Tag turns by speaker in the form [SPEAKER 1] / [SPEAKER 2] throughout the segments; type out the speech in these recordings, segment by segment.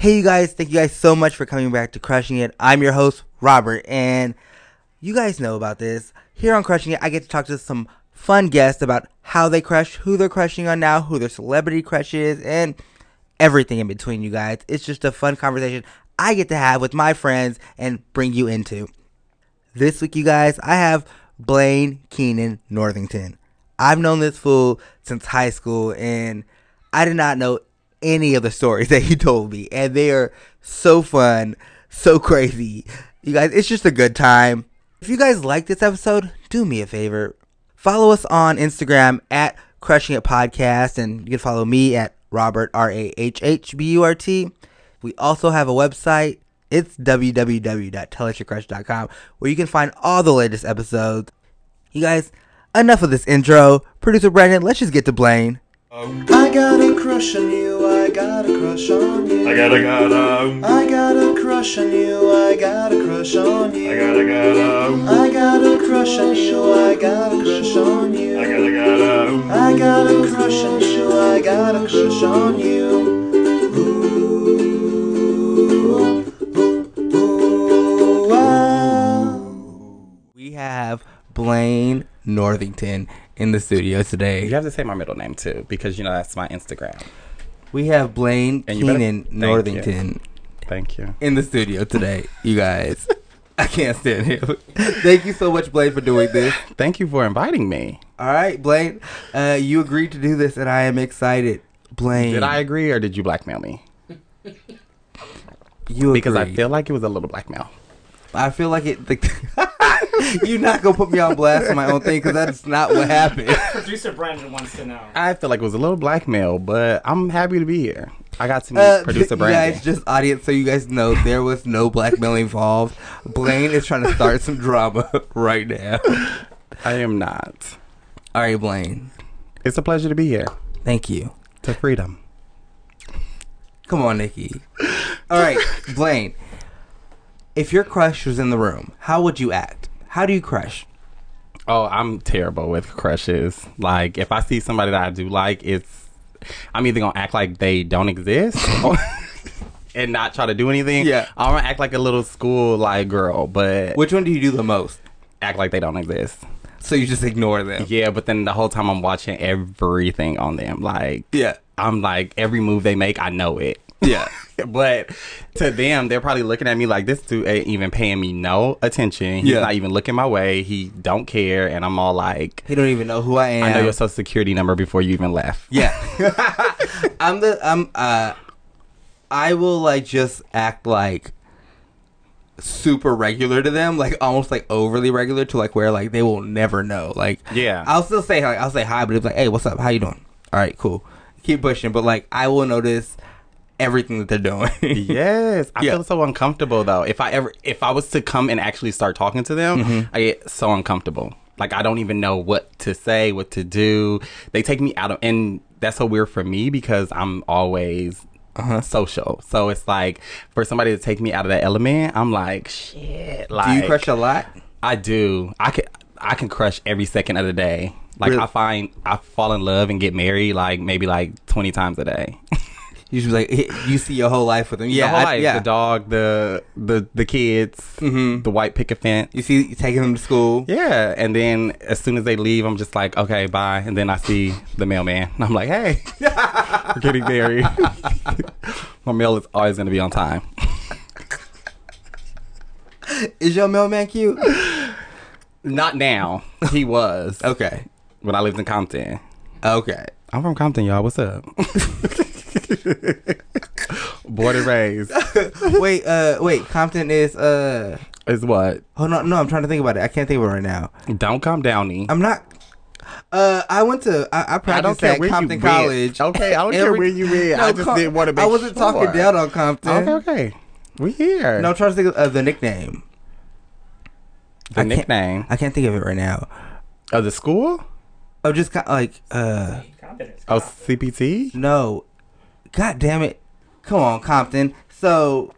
[SPEAKER 1] Hey, you guys, thank you guys so much for coming back to Crushing It. I'm your host, Robert, and you guys know about this. Here on Crushing It, I get to talk to some fun guests about how they crush, who they're crushing on now, who their celebrity crush is, and everything in between, you guys. It's just a fun conversation I get to have with my friends and bring you into. This week, you guys, I have Blayne Kennon Northington. I've known this fool since high school, and I did not know any of the stories that he told me, and they are so fun, so crazy. You guys, it's just a good time. If you guys like this episode, do me a favor. Follow us on Instagram at Crushing It Podcast, and you can follow me at Robert R A H H B U R T. We also have a website. It's www.tellusyourcrush.com where you can find all the latest episodes. You guys, enough of this intro. Producer Brandon, let's just get to Blayne.
[SPEAKER 2] I got a crush on you, I got a crush on you.
[SPEAKER 3] I gotta gotta,
[SPEAKER 2] I got a crush on you, I got a crush on you.
[SPEAKER 3] I gotta gotta,
[SPEAKER 2] I got a crush on you, I got a crush on you.
[SPEAKER 3] I gotta gotta.
[SPEAKER 2] I got a crush on you, I got a crush on you. Ooh, ooh, ooh, ah.
[SPEAKER 1] We have Blayne Northington in the studio today.
[SPEAKER 4] You have to say my middle name too, because you know that's my Instagram.
[SPEAKER 1] We have Blayne
[SPEAKER 4] And you better-
[SPEAKER 1] Kennon
[SPEAKER 4] thank
[SPEAKER 1] Northington
[SPEAKER 4] Thank you.
[SPEAKER 1] in the studio today, you guys. I can't stand him. Thank you so much, Blayne, for doing this.
[SPEAKER 4] Thank you for inviting me.
[SPEAKER 1] All right, Blayne, uh, you agreed to do this, and I am excited. Blayne,
[SPEAKER 4] Did I agree or did you blackmail me?
[SPEAKER 1] You
[SPEAKER 4] Because I feel like it was a little blackmail.
[SPEAKER 1] I feel like it. Like, you're not gonna put me on blast for my own thing because that's not what happened.
[SPEAKER 3] Producer Brandon wants to know.
[SPEAKER 4] I feel like it was a little blackmail, but I'm happy to be here. I got to meet
[SPEAKER 1] Uh,
[SPEAKER 4] producer
[SPEAKER 1] you
[SPEAKER 4] Brandon.
[SPEAKER 1] guys, just audience, so you guys know there was no blackmail involved. Blayne is trying to start some drama right now.
[SPEAKER 4] I am not.
[SPEAKER 1] All right, Blayne.
[SPEAKER 4] It's a pleasure to be here.
[SPEAKER 1] Thank you.
[SPEAKER 4] To freedom.
[SPEAKER 1] Come on, Nikki. All right, Blayne. If your crush was in the room, how would you act? How do you crush?
[SPEAKER 4] Oh, I'm terrible with crushes. Like, if I see somebody that I do like, it's I'm either gonna act like they don't exist and not try to do anything.
[SPEAKER 1] Yeah.
[SPEAKER 4] I'm gonna act like a little school like girl, but
[SPEAKER 1] Which one do you do the most?
[SPEAKER 4] act like they don't exist.
[SPEAKER 1] So you just ignore them.
[SPEAKER 4] Yeah, but then the whole time I'm watching everything on them. Like,
[SPEAKER 1] Yeah.
[SPEAKER 4] I'm like every move they make, I know it.
[SPEAKER 1] Yeah.
[SPEAKER 4] but to them, they're probably looking at me like this dude ain't even paying me no attention. He's
[SPEAKER 1] Yeah.
[SPEAKER 4] not even looking my way. He don't care, and I'm all like,
[SPEAKER 1] He don't even know who I am.
[SPEAKER 4] I know your social security number before you even left.
[SPEAKER 1] Yeah. I'm the I'm uh I will like just act like super regular to them, like almost like overly regular to like where like they will never know. Like
[SPEAKER 4] Yeah.
[SPEAKER 1] I'll still say like I'll say hi, but it's like, hey, what's up? How you doing? All right, cool. Keep pushing, but like I will notice everything that they're doing.
[SPEAKER 4] Yes, I
[SPEAKER 1] Yeah.
[SPEAKER 4] feel so uncomfortable though. If I ever, if I was to come and actually start talking to them,
[SPEAKER 1] Mm-hmm.
[SPEAKER 4] I get so uncomfortable. Like I don't even know what to say, what to do. They take me out of, and that's so weird for me because I'm always
[SPEAKER 1] Uh-huh.
[SPEAKER 4] social. So it's like for somebody to take me out of that element, I'm like, shit. Like
[SPEAKER 1] Do you crush a lot?
[SPEAKER 4] I do. I can. I can crush every second of the day. Like
[SPEAKER 1] Really?
[SPEAKER 4] I find I fall in love and get married like maybe like twenty times a day.
[SPEAKER 1] You just be like you see your whole life with them. Yeah, I-
[SPEAKER 4] life,
[SPEAKER 1] yeah.
[SPEAKER 4] the dog, the the the kids,
[SPEAKER 1] Mhm.
[SPEAKER 4] the white picket fence.
[SPEAKER 1] You see you taking them to school.
[SPEAKER 4] Yeah, and then as soon as they leave, I'm just like, okay, bye. And then I see the mailman, and I'm like, hey, we're getting married. My mail is always gonna be on time.
[SPEAKER 1] Is your mailman cute?
[SPEAKER 4] Not now. He was
[SPEAKER 1] Okay.
[SPEAKER 4] when I lived in Compton.
[SPEAKER 1] Okay.
[SPEAKER 4] I'm from Compton, y'all. What's up? Born and raised
[SPEAKER 1] wait, uh wait, Compton is uh
[SPEAKER 4] is what?
[SPEAKER 1] Hold on, no, I'm trying to think about it. I can't think of it right now.
[SPEAKER 4] Don't come downy.
[SPEAKER 1] I'm not. Uh, I went to I, I practiced at Compton
[SPEAKER 4] went.
[SPEAKER 1] College.
[SPEAKER 4] Okay, I don't care where you went. I just
[SPEAKER 1] Com-
[SPEAKER 4] didn't want to make
[SPEAKER 1] I wasn't talking
[SPEAKER 4] sure.
[SPEAKER 1] down on Compton.
[SPEAKER 4] Okay, okay. We here.
[SPEAKER 1] No, I'm trying to think of the nickname.
[SPEAKER 4] the
[SPEAKER 1] I can't-
[SPEAKER 4] nickname
[SPEAKER 1] I can't think of it right now.
[SPEAKER 4] of the school?
[SPEAKER 1] Oh, just like uh,
[SPEAKER 3] Confidence.
[SPEAKER 4] Oh, CPT?
[SPEAKER 1] no, God damn it, come on, Compton. So,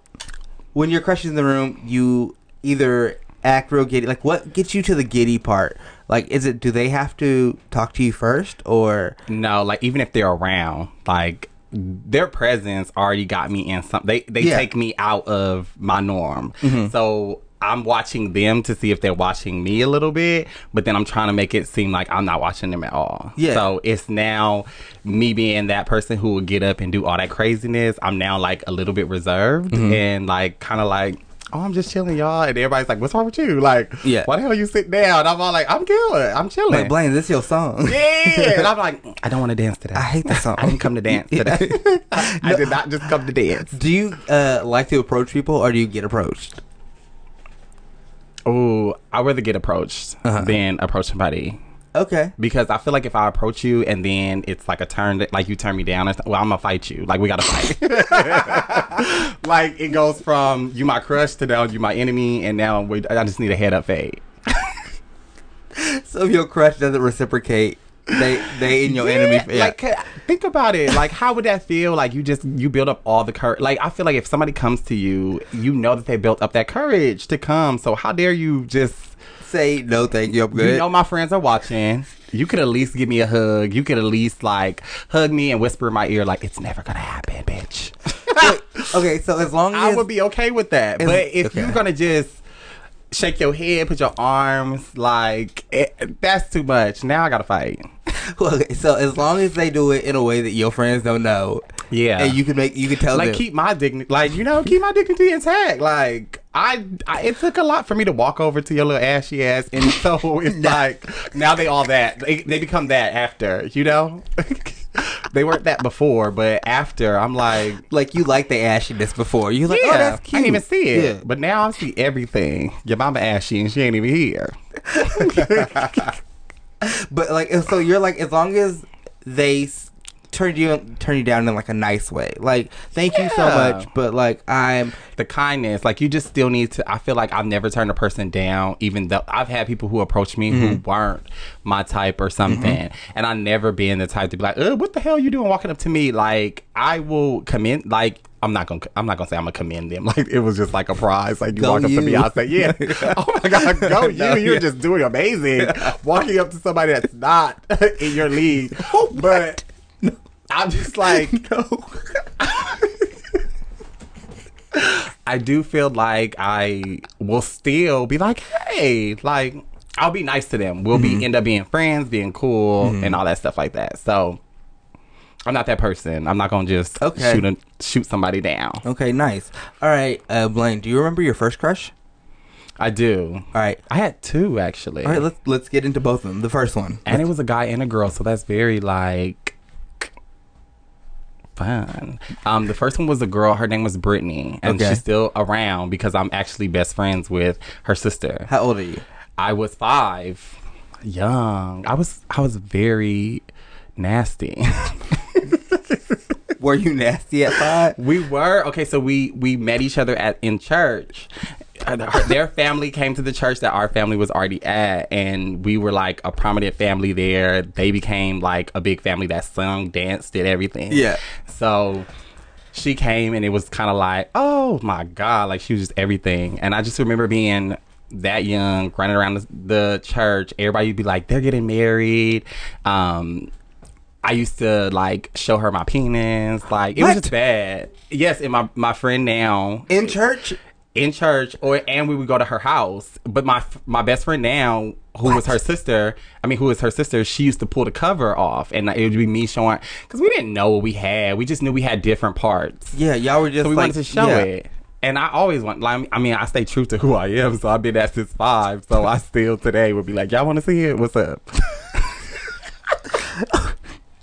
[SPEAKER 1] when your crush is in the room, you either act real giddy. Like, what gets you to the giddy part? Like, is it do they have to talk to you first, or
[SPEAKER 4] No, like even if they're around, like their presence already got me in some. They they
[SPEAKER 1] Yeah.
[SPEAKER 4] take me out of my norm.
[SPEAKER 1] Mm-hmm.
[SPEAKER 4] So I'm watching them to see if they're watching me a little bit, but then I'm trying to make it seem like I'm not watching them at all.
[SPEAKER 1] Yeah.
[SPEAKER 4] So it's now me being that person who will get up and do all that craziness. I'm now like a little bit reserved
[SPEAKER 1] Mm-hmm.
[SPEAKER 4] and like kind of like. Oh, I'm just chilling, y'all, and everybody's like, "What's wrong with you?" Like,
[SPEAKER 1] Yeah.
[SPEAKER 4] why the hell you sit down? I'm all like, "I'm good, I'm chilling."
[SPEAKER 1] Like, Blayne, this your song.
[SPEAKER 4] Yeah, and I'm like, I don't want to dance today.
[SPEAKER 1] I hate that song.
[SPEAKER 4] I didn't come to dance today. I did not just come to dance.
[SPEAKER 1] Do you uh, like to approach people or do you get approached?
[SPEAKER 4] Oh, I rather get approached
[SPEAKER 1] Uh-huh.
[SPEAKER 4] than approach somebody
[SPEAKER 1] Okay.
[SPEAKER 4] because I feel like if I approach you and then it's like a turn, that, like you turn me down, well, I'm gonna fight you. Like we gotta fight. like it goes from you my crush to now you my enemy, and now we, I just need a head up fade.
[SPEAKER 1] So if your crush doesn't reciprocate, they they in your
[SPEAKER 4] Yeah,
[SPEAKER 1] enemy. Yeah.
[SPEAKER 4] Like, uh, think about it. Like, how would that feel? Like, you just you build up all the courage. Like, I feel like if somebody comes to you, you know that they built up that courage to come. So how dare you just?
[SPEAKER 1] say no, thank you. I'm good.
[SPEAKER 4] You know, my friends are watching. You could at least give me a hug. You could at least like hug me and whisper in my ear, like, "It's never gonna happen, bitch."
[SPEAKER 1] Wait, okay, so as long as
[SPEAKER 4] I would be okay with that.
[SPEAKER 1] Is-
[SPEAKER 4] But if
[SPEAKER 1] okay.
[SPEAKER 4] you're gonna just shake your head, put your arms, like it, that's too much. Now I gotta fight.
[SPEAKER 1] okay, so as long as they do it in a way that your friends don't know,
[SPEAKER 4] Yeah.
[SPEAKER 1] and you can make you can tell
[SPEAKER 4] like
[SPEAKER 1] them.
[SPEAKER 4] keep my dignity like you know keep my dignity intact like I, I it took a lot for me to walk over to your little ashy ass and so it's like now they all that they, they become that after you know they weren't that before but after i'm like
[SPEAKER 1] like you like the ashiness before. You like, oh,
[SPEAKER 4] yeah
[SPEAKER 1] oh, that's
[SPEAKER 4] I
[SPEAKER 1] cute.
[SPEAKER 4] didn't even see it
[SPEAKER 1] Yeah.
[SPEAKER 4] but now i see everything your mama ashy and she ain't even here
[SPEAKER 1] But like, so you're like, as long as they turn you turn you down in like a nice way, like, thank you so much, but like, I'm
[SPEAKER 4] the kindness. Like you just still need to i feel like i've never turned a person down even though i've had people who approached me who mm-hmm. weren't my type or something. Mm-hmm. And i never been the type to be like what the hell you doing walking up to me? Like i will commend like I'm not gonna. I'm not gonna say I'm gonna commend them. Like it was just like a prize. Like you
[SPEAKER 1] Go
[SPEAKER 4] walk up to
[SPEAKER 1] you.
[SPEAKER 4] Say, "Yeah, oh my god, go you!
[SPEAKER 1] No,
[SPEAKER 4] You're
[SPEAKER 1] yeah.
[SPEAKER 4] just doing amazing." Walking up to somebody that's not in your league, but I'm just like,
[SPEAKER 1] no.
[SPEAKER 4] I do feel like I will still be like, hey, like I'll be nice to them. We'll
[SPEAKER 1] Mm-hmm.
[SPEAKER 4] be end up being friends, being cool, and all that stuff like that. So I'm not that person. I'm not gonna just
[SPEAKER 1] Okay.
[SPEAKER 4] shoot a, shoot somebody down.
[SPEAKER 1] Okay, nice. All right, uh, Blayne, do you remember your first crush?
[SPEAKER 4] I do.
[SPEAKER 1] All right,
[SPEAKER 4] I had two actually,
[SPEAKER 1] all right. Let's let's get into both of them. The first one,
[SPEAKER 4] and it was a guy and a girl. So that's very like fun. Um, the first one was a girl. Her name was Brittany, and
[SPEAKER 1] Okay.
[SPEAKER 4] she's still around because I'm actually best friends with her sister.
[SPEAKER 1] how old are you?
[SPEAKER 4] I was five, young. I was I was very nasty.
[SPEAKER 1] Were you nasty at five?
[SPEAKER 4] we were okay. So we we met each other at in church. Uh, Their family came to the church that our family was already at, and we were like a prominent family there. They became like a big family that sung, danced, did everything.
[SPEAKER 1] Yeah.
[SPEAKER 4] So she came and it was kind of like, oh my god, like she was just everything. And I just remember being that young, running around the, the church. Everybody would be like, they're getting married. Um, I used to like show her my penis. Like it was just bad. Yes, and my my friend now
[SPEAKER 1] In church?
[SPEAKER 4] in church or and we would go to her house but my my best friend now who was her sister i mean who was her sister she used to pull the cover off and it would be me showing because we didn't know what we had we just knew we had different parts
[SPEAKER 1] Yeah, y'all were just.
[SPEAKER 4] so we
[SPEAKER 1] like,
[SPEAKER 4] wanted to show
[SPEAKER 1] yeah.
[SPEAKER 4] it and i always want like i mean i stay true to who i am so i've been at since five so i still today would be like y'all want to see it what's up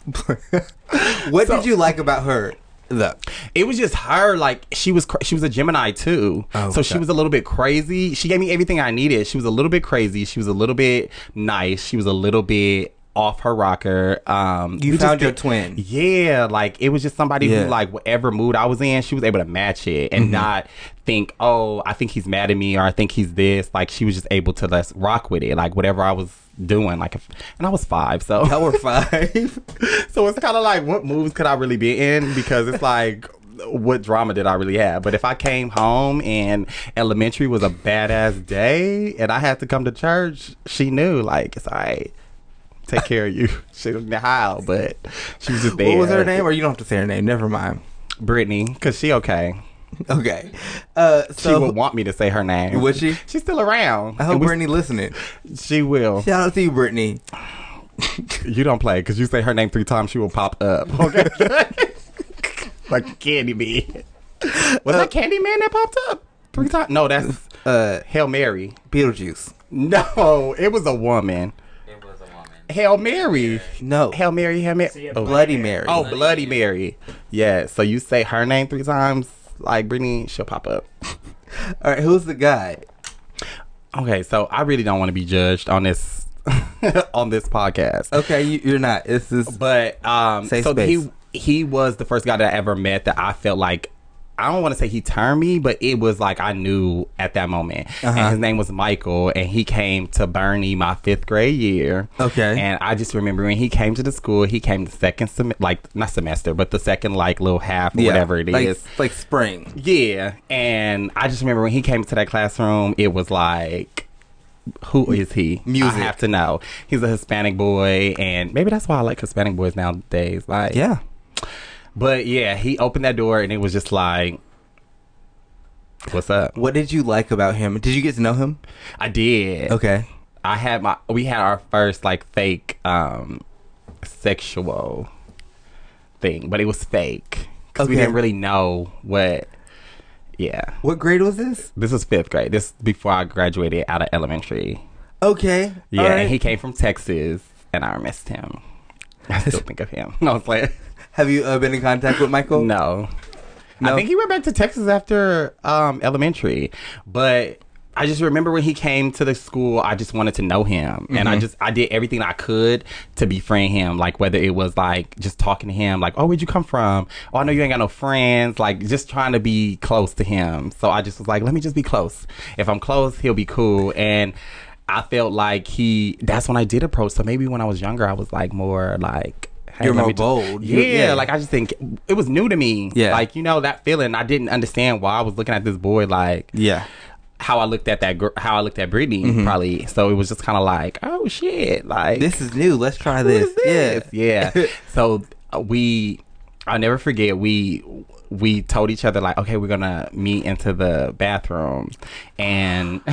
[SPEAKER 1] What did you like about her? Look,
[SPEAKER 4] it was just her like she was she was a gemini too.
[SPEAKER 1] Oh,
[SPEAKER 4] so she was a little bit crazy. She gave me everything i needed. She was a little bit crazy. She was a little bit nice. She was a little bit off her rocker um
[SPEAKER 1] you found your twin.
[SPEAKER 4] yeah like it was just somebody
[SPEAKER 1] Yeah.
[SPEAKER 4] who like whatever mood i was in she was able to match it
[SPEAKER 1] Mm-hmm.
[SPEAKER 4] and not think oh i think he's mad at me or i think he's this like she was just able to let's rock with it like whatever i was doing like if, and i was five so
[SPEAKER 1] Y'all were five.
[SPEAKER 4] so it's kind of like, what moves could I really be in? Because it's like, what drama did I really have? But if I came home and elementary was a badass day and I had to come to church, she knew, like, it's all right. Take care of you. She didn't know how, but she was just there.
[SPEAKER 1] What was her name? Or you don't have to say her name. Never mind.
[SPEAKER 4] Brittany, because she okay.
[SPEAKER 1] Okay. Uh,
[SPEAKER 4] She would want me to say her name.
[SPEAKER 1] Would she?
[SPEAKER 4] She's still around.
[SPEAKER 1] I hope
[SPEAKER 4] we-
[SPEAKER 1] Brittany listening.
[SPEAKER 4] She will.
[SPEAKER 1] Shout out to you, Brittany.
[SPEAKER 4] You don't play because you say her name three times, she will pop up. Okay. like Candy Man. Was that Candy Man that popped up three times? No, that's
[SPEAKER 1] Uh,
[SPEAKER 4] Hail Mary.
[SPEAKER 1] Beetlejuice.
[SPEAKER 4] No, it was a woman.
[SPEAKER 5] It was a woman.
[SPEAKER 4] Hail Mary.
[SPEAKER 1] No.
[SPEAKER 4] Hail Mary. Hail Mary.
[SPEAKER 3] See,
[SPEAKER 4] Oh,
[SPEAKER 1] Bloody Mary.
[SPEAKER 4] oh, Bloody Mary. Yeah. So you say her name three times, like Brittany, she'll pop up.
[SPEAKER 1] All right. Who's the guy?
[SPEAKER 4] Okay, so I really don't want to be judged on this on this podcast.
[SPEAKER 1] Okay, you, you're not. This is
[SPEAKER 4] But um,
[SPEAKER 1] Safe
[SPEAKER 4] so
[SPEAKER 1] space.
[SPEAKER 4] he he was the first guy that I ever met that I felt like I don't want to say he turned me, but it was like I knew at that moment.
[SPEAKER 1] Uh-huh.
[SPEAKER 4] And his name was Michael, and he came to Bernie my fifth grade year.
[SPEAKER 1] Okay.
[SPEAKER 4] And I just remember when he came to the school, he came the second sem- like not semester, but the second like little half or whatever it is.
[SPEAKER 1] like, like spring.
[SPEAKER 4] Yeah, and I just remember when he came to that classroom, it was like, who is he?
[SPEAKER 1] Music.
[SPEAKER 4] I have to know. He's a Hispanic boy, and maybe that's why I like Hispanic boys nowadays. Like,
[SPEAKER 1] Yeah.
[SPEAKER 4] But yeah, he opened that door, and it was just like, what's up?
[SPEAKER 1] What did you like about him? Did you get to know him?
[SPEAKER 4] I did.
[SPEAKER 1] Okay.
[SPEAKER 4] I had my. We had our first like fake um sexual thing, but it was fake because we didn't really know what. Yeah.
[SPEAKER 1] What grade was this?
[SPEAKER 4] This was fifth grade. This before I graduated out of elementary.
[SPEAKER 1] Okay.
[SPEAKER 4] Yeah,
[SPEAKER 1] right.
[SPEAKER 4] and he came from Texas, and I missed him. I still think of him. I was like,
[SPEAKER 1] Have you uh, been in contact with Michael?
[SPEAKER 4] no.
[SPEAKER 1] No?
[SPEAKER 4] I think he went back to Texas after um, elementary, but I just remember when he came to the school, I just wanted to know him, and
[SPEAKER 1] Mm-hmm.
[SPEAKER 4] I just I did everything I could to befriend him. Like whether it was like just talking to him, like, "Oh, where'd you come from? Oh, I know you ain't got no friends." Like just trying to be close to him. So I just was like, "Let me just be close. If I'm close, he'll be cool." And I felt like he. That's when I did approach. So maybe when I was younger, I was like more like. Hey,
[SPEAKER 1] You're more
[SPEAKER 4] me just-
[SPEAKER 1] bold.
[SPEAKER 4] Yeah,
[SPEAKER 1] yeah.
[SPEAKER 4] like I just think it was new to me.
[SPEAKER 1] Yeah.
[SPEAKER 4] like you know that feeling. I didn't understand why I was looking at this boy like
[SPEAKER 1] Yeah.
[SPEAKER 4] how I looked at that girl, how I looked at Brittany probably. So it was just kind of like, oh shit, like
[SPEAKER 1] Mm-hmm. This is new. Let's try this.
[SPEAKER 4] this?
[SPEAKER 1] Yeah.
[SPEAKER 4] yeah. so uh, we, I'll never forget. We we told each other like, okay, we're gonna meet into the bathroom, and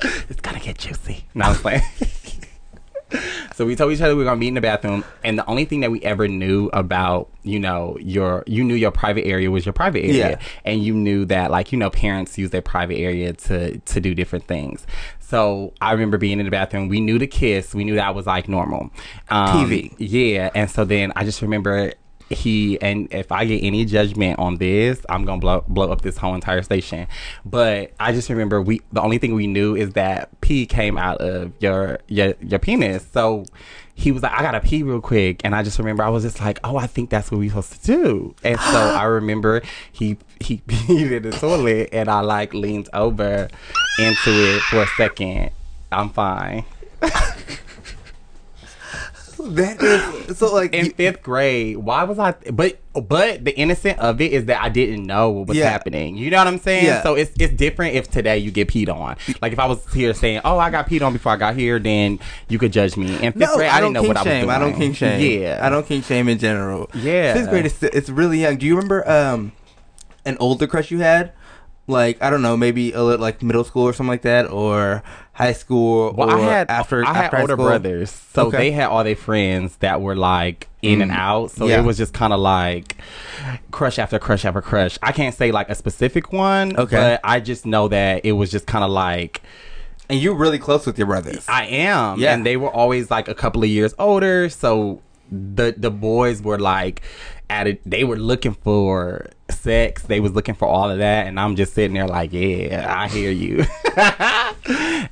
[SPEAKER 4] it's gonna get juicy. No, I was playing. So we told each other we were gonna meet in the bathroom, and the only thing that we ever knew about, you know, your you knew your private area was your private area,
[SPEAKER 1] Yeah.
[SPEAKER 4] and you knew that like you know parents use their private area to to do different things. So I remember being in the bathroom. We knew to kiss. We knew that was like normal. Um,
[SPEAKER 1] TV.
[SPEAKER 4] yeah, and so then I just remember he and if I get any judgment on this, I'm gonna blow blow up this whole entire station. But I just remember we the only thing we knew is that pee came out of your your your penis. So he was like, I gotta pee real quick, and I just remember I was just like, oh, I think that's what we supposed to do. And so I remember he he peed in the toilet, and I like leaned over into it for a second. I'm fine.
[SPEAKER 1] That is so like
[SPEAKER 4] in
[SPEAKER 1] you-
[SPEAKER 4] fifth grade, why was I? But but the innocent of it is that I didn't know what was
[SPEAKER 1] Yeah.
[SPEAKER 4] happening. You know what I'm saying?
[SPEAKER 1] Yeah.
[SPEAKER 4] So it's it's different if today you get peed on. Like if I was here saying, "Oh, I got peed on before I got here," then you could judge me. In fifth
[SPEAKER 1] no,
[SPEAKER 4] grade,
[SPEAKER 1] I,
[SPEAKER 4] I, didn't know what I was doing.
[SPEAKER 1] I don't kink shame.
[SPEAKER 4] Yeah,
[SPEAKER 1] I don't kink shame in general.
[SPEAKER 4] Yeah.
[SPEAKER 1] Fifth grade is it's really young. Do you remember um an older crush you had? Like I don't know, maybe a little like middle school or something like that, or high school.
[SPEAKER 4] Well, I had
[SPEAKER 1] after
[SPEAKER 4] I had
[SPEAKER 1] after
[SPEAKER 4] older
[SPEAKER 1] school?
[SPEAKER 4] brothers, so
[SPEAKER 1] Okay.
[SPEAKER 4] they had all their friends that were like in and
[SPEAKER 1] Mm.
[SPEAKER 4] out. So
[SPEAKER 1] Yeah.
[SPEAKER 4] it was just kind of like crush after crush after crush. I can't say like a specific one,
[SPEAKER 1] Okay.
[SPEAKER 4] but I just know that it was just kind of like
[SPEAKER 1] And you're really close with your brothers.
[SPEAKER 4] I am.
[SPEAKER 1] Yeah.
[SPEAKER 4] And they were always like a couple of years older. So the the boys were like it they were looking for sex. They was looking for all of that. And I'm just sitting there like, Yeah, I hear you.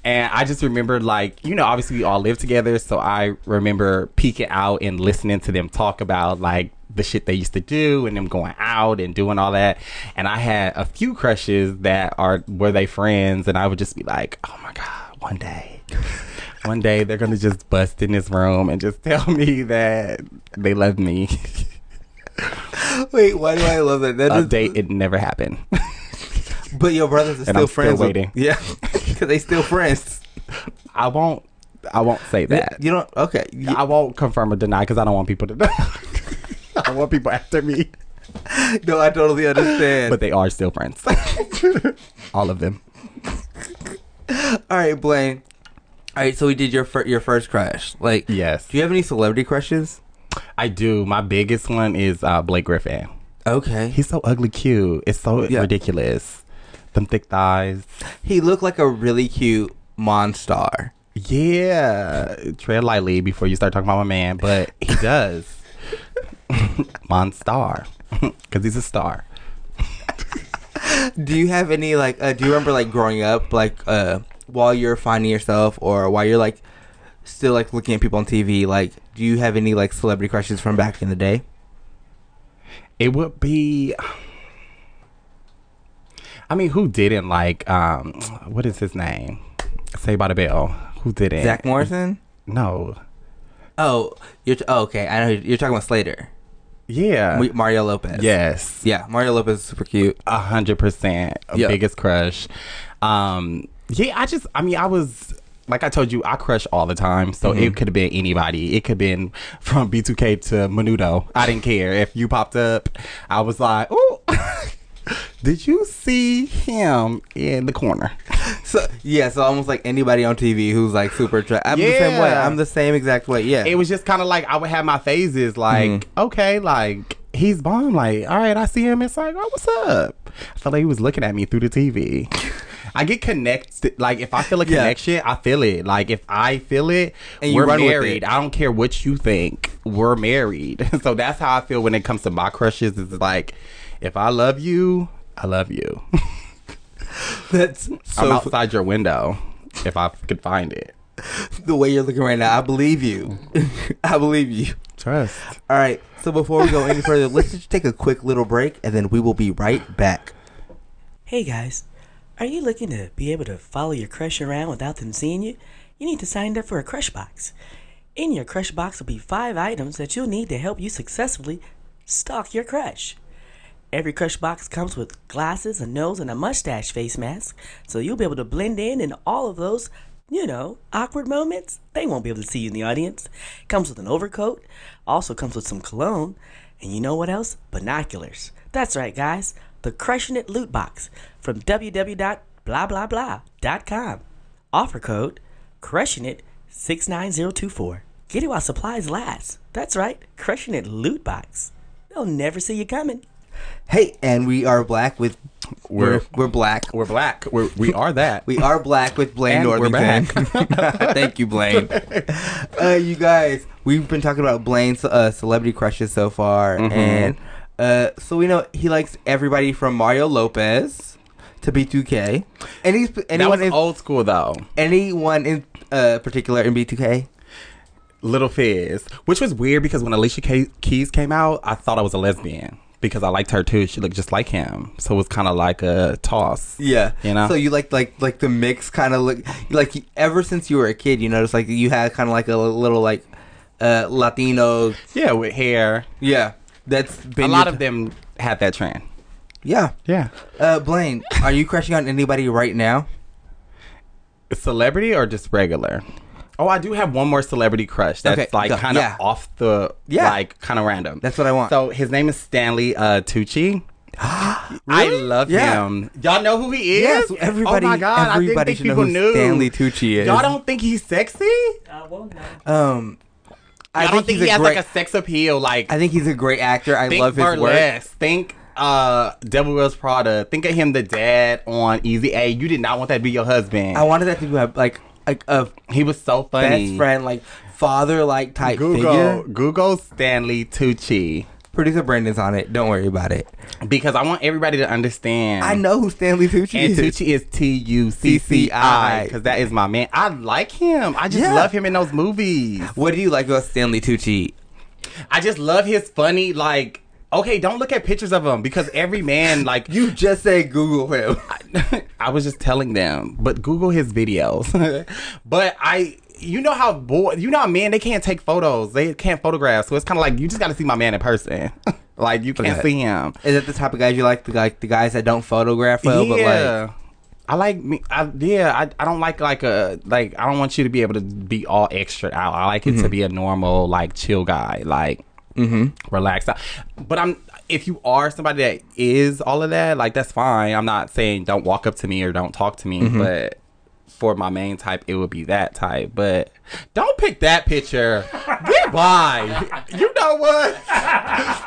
[SPEAKER 4] and I just remember like, you know, obviously we all live together. So I remember peeking out and listening to them talk about like the shit they used to do and them going out and doing all that. And I had a few crushes that are were they friends and I would just be like, Oh my God, one day. One day they're gonna just bust in this room and just tell me that they love me.
[SPEAKER 1] Wait, why do I love that? That is-
[SPEAKER 4] Update, it never happened.
[SPEAKER 1] But your brothers are
[SPEAKER 4] And
[SPEAKER 1] still
[SPEAKER 4] I'm still
[SPEAKER 1] friends. with-
[SPEAKER 4] waiting.
[SPEAKER 1] yeah, because they still friends.
[SPEAKER 4] I won't I won't say that.
[SPEAKER 1] You don't. Okay. You-
[SPEAKER 4] I won't confirm or deny because I don't want people to know. I don't want people after me.
[SPEAKER 1] no, I totally understand.
[SPEAKER 4] But they are still friends. All of them.
[SPEAKER 1] all right, Blayne. All right, so we did your fir- your first crush. Like,
[SPEAKER 4] Yes.
[SPEAKER 1] do you have any celebrity crushes?
[SPEAKER 4] I do. My biggest one is uh, Blake Griffin.
[SPEAKER 1] Okay.
[SPEAKER 4] He's so ugly cute. It's so
[SPEAKER 1] Yeah.
[SPEAKER 4] ridiculous. Them thick thighs.
[SPEAKER 1] He looked like a really cute Monstar.
[SPEAKER 4] Yeah. Tread lightly before you start talking about my man, but he does. Monstar. Because he's a star.
[SPEAKER 1] Do you have any like? Uh, do you remember like growing up, like uh, while you're finding yourself, or while you're like still like looking at people on TV? Like, do you have any like celebrity crushes from back in the day?
[SPEAKER 4] It would be. I mean, who didn't like? um What is his name? Saved by the Bell. Who didn't?
[SPEAKER 1] Zach Morrison.
[SPEAKER 4] No.
[SPEAKER 1] Oh, you're t- oh, okay. I know you're talking about Slater.
[SPEAKER 4] Yeah.
[SPEAKER 1] Mario Lopez.
[SPEAKER 4] yes.
[SPEAKER 1] Yeah, Mario Lopez is super cute.
[SPEAKER 4] A hundred percent. Biggest crush. Um. Yeah. I just. I mean, I was. Like I told you, I crush all the time. So
[SPEAKER 1] Mm-hmm.
[SPEAKER 4] it could have been anybody. It could have been from B2K to Menudo. I didn't care. If you popped up, I was like, oh, did you see him in the corner?
[SPEAKER 1] So yeah, so almost like anybody on TV who's like super. Tra- I'm the same way. I'm the same exact way. Yeah.
[SPEAKER 4] it was just kind of like I would have my phases. Like,
[SPEAKER 1] Mm-hmm.
[SPEAKER 4] okay, like he's bomb. Like, all right, I see him. It's like, oh, what's up? I felt like he was looking at me through the TV. I get connected. Like, if I feel a
[SPEAKER 1] Yeah.
[SPEAKER 4] connection, I feel it. Like, if I feel it,
[SPEAKER 1] And
[SPEAKER 4] we're
[SPEAKER 1] run with
[SPEAKER 4] married.
[SPEAKER 1] it.
[SPEAKER 4] I don't care what you think. We're married. so that's how I feel when it comes to my crushes. Is like, if I love you, I love you.
[SPEAKER 1] That's
[SPEAKER 4] I'm
[SPEAKER 1] so
[SPEAKER 4] outside your window if I could find it.
[SPEAKER 1] the way you're looking right now. I believe you. I believe you.
[SPEAKER 4] Trust.
[SPEAKER 1] All right. So before we go any further, let's just take a quick little break, and then we will be right back.
[SPEAKER 5] Hey guys, are you looking to be able to follow your crush around without them seeing you? You need to sign up for a crush box. In your crush box will be five items that you'll need to help you successfully stalk your crush. Every crush box comes with glasses, a nose, and a mustache face mask, so you'll be able to blend in in all of those, you know, awkward moments. They won't be able to see you in the audience. Comes with an overcoat, also comes with some cologne, and you know what else? Binoculars. That's right, guys. The Crushing It Loot Box from www.blahblahblah.com. Offer code Crushing It 69024. Get it while supplies last. That's right, Crushing It Loot Box. They'll never see you coming.
[SPEAKER 1] Hey, and we are black with we're
[SPEAKER 4] We're-
[SPEAKER 1] we're black.
[SPEAKER 4] We're black. We're, we are that.
[SPEAKER 1] We are black with Blayne
[SPEAKER 4] And we're
[SPEAKER 1] Northington. Thank you, Blayne. Uh, you guys, we've been talking about Blayne's uh, celebrity crushes so far,
[SPEAKER 4] Mm-hmm.
[SPEAKER 1] and uh, so we know he likes everybody from Mario Lopez to B2K. Any anyone in,
[SPEAKER 4] old school though.
[SPEAKER 1] anyone in uh, particular in B2K?
[SPEAKER 4] Little Fizz, which was weird because when Alicia Kay- Keys came out, I thought I was a lesbian because I liked her too. She looked just like him, so it was kind of like a toss.
[SPEAKER 1] Yeah,
[SPEAKER 4] You know?
[SPEAKER 1] So you like like like the mix kind of look like ever since you were a kid, you noticed like you had kind of like a little like uh Latino.
[SPEAKER 4] Yeah, with hair.
[SPEAKER 1] Yeah, that's been
[SPEAKER 4] a lot
[SPEAKER 1] your
[SPEAKER 4] of them have that trend.
[SPEAKER 1] Yeah.
[SPEAKER 4] Yeah,
[SPEAKER 1] Uh, Blayne, are you crushing on anybody right now?
[SPEAKER 4] celebrity or just regular. Oh, I do have one more celebrity crush that's
[SPEAKER 1] Okay,
[SPEAKER 4] like kind of
[SPEAKER 1] Yeah.
[SPEAKER 4] off the
[SPEAKER 1] Yeah.
[SPEAKER 4] like kind of random.
[SPEAKER 1] That's what I want.
[SPEAKER 4] So his name is Stanley uh, Tucci. I love
[SPEAKER 1] Yeah.
[SPEAKER 4] him. Y'all know who he is?
[SPEAKER 1] Yes, everybody-
[SPEAKER 4] Oh my god!
[SPEAKER 1] everybody
[SPEAKER 4] I didn't
[SPEAKER 1] should
[SPEAKER 4] think
[SPEAKER 1] know
[SPEAKER 4] people
[SPEAKER 1] who
[SPEAKER 4] knew.
[SPEAKER 1] Stanley Tucci is.
[SPEAKER 4] Y'all don't think he's sexy?
[SPEAKER 5] I won't know.
[SPEAKER 1] Um, I
[SPEAKER 4] I don't think
[SPEAKER 1] he's
[SPEAKER 4] he has
[SPEAKER 1] great.
[SPEAKER 4] like a sex appeal. Like
[SPEAKER 1] I think he's a great actor. I love his work.
[SPEAKER 4] Think uh Devil Wears Prada. Think of him, the dad on Easy A. You did not want that to be your husband.
[SPEAKER 1] I wanted that to be my, like like a
[SPEAKER 4] he was so funny.
[SPEAKER 1] best friend, like father like type
[SPEAKER 4] Google
[SPEAKER 1] figure.
[SPEAKER 4] Google Stanley Tucci
[SPEAKER 1] Producer Brandon's on it. Don't worry about it.
[SPEAKER 4] because I want everybody to understand.
[SPEAKER 1] I know who Stanley Tucci
[SPEAKER 4] And
[SPEAKER 1] is.
[SPEAKER 4] Tucci is T U C C I because that is my man. I like him. I just
[SPEAKER 1] Yeah.
[SPEAKER 4] love him in those movies.
[SPEAKER 1] What do you like about Stanley Tucci?
[SPEAKER 4] I just love his funny like. Okay, don't look at pictures of him because every man like
[SPEAKER 1] You just say Google him.
[SPEAKER 4] I was just telling them, but Google his videos. but I, you know how boy, you know how men they can't take photos, they can't photograph, so it's kind of like you just got to see my man in person. like you can't
[SPEAKER 1] Okay.
[SPEAKER 4] see him.
[SPEAKER 1] Is that the type of guys you like? The like the guys that don't photograph well, but like
[SPEAKER 4] yeah, I like me. I, yeah, I, I don't like like a like. I don't want you to be able to be all extra out. I like it to mm-hmm. be a normal like chill guy, like mm-hmm. relaxed out. But I'm if you are somebody that is all of that, like that's fine. I'm not saying don't walk up to me or don't talk to me, mm-hmm. but for my main type, it would be that type. But don't pick that picture. Goodbye. You know what?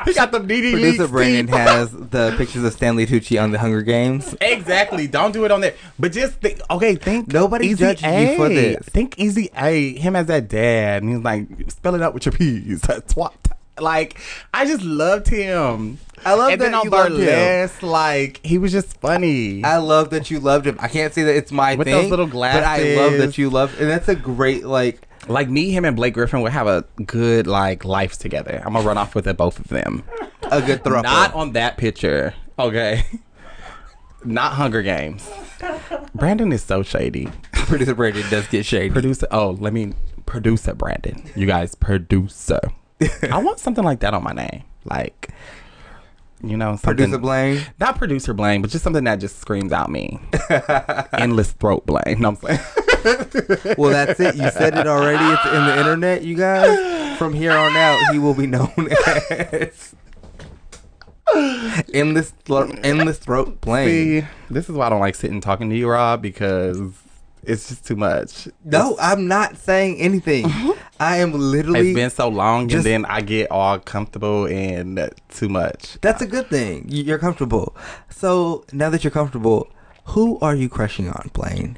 [SPEAKER 4] He got the DD
[SPEAKER 1] Producer Brandon has the pictures of Stanley Tucci on the Hunger Games.
[SPEAKER 4] Exactly. Don't do it on there. But just think, okay, think
[SPEAKER 1] Nobody
[SPEAKER 4] Easy
[SPEAKER 1] judges you for
[SPEAKER 4] A.
[SPEAKER 1] this.
[SPEAKER 4] Think Easy A, him as that dad, and he's like, spell it out with your P's. That's what. Like, I just loved him.
[SPEAKER 1] I love
[SPEAKER 4] and
[SPEAKER 1] that
[SPEAKER 4] then
[SPEAKER 1] you loved him.
[SPEAKER 4] Burlesque, like he was just funny.
[SPEAKER 1] I love that you loved him. I can't say that it's my
[SPEAKER 4] With
[SPEAKER 1] thing,
[SPEAKER 4] those little
[SPEAKER 1] but I love that you love, and that's a great like.
[SPEAKER 4] like me, him, and Blake Griffin would have a good like life together. I'm gonna run off with the both of them.
[SPEAKER 1] A good throw.
[SPEAKER 4] Not on that picture, okay. Not Hunger Games. Brandon is so shady.
[SPEAKER 1] Producer Brandon does get shady.
[SPEAKER 4] Producer. Oh, let me. Producer Brandon. You guys, producer. I want something like that on my name. Like, you know, something.
[SPEAKER 1] Producer Blayne.
[SPEAKER 4] Not producer Blayne, but just something that just screams out me. Endless throat Blayne. No, I'm saying.
[SPEAKER 1] Well, that's it. You said it already. It's in the internet, you guys. From here on out, he will be known as endless, thro- endless throat Blayne.
[SPEAKER 4] See, this is why I don't like sitting talking to you, Rob, because it's just too much.
[SPEAKER 1] No, I'm not saying anything. Uh-huh. I am literally.
[SPEAKER 4] It's been so long,
[SPEAKER 1] just-
[SPEAKER 4] and then I get all comfortable and too much.
[SPEAKER 1] That's a good thing. You- You're comfortable. So now that you're comfortable, who are you crushing on, Blayne?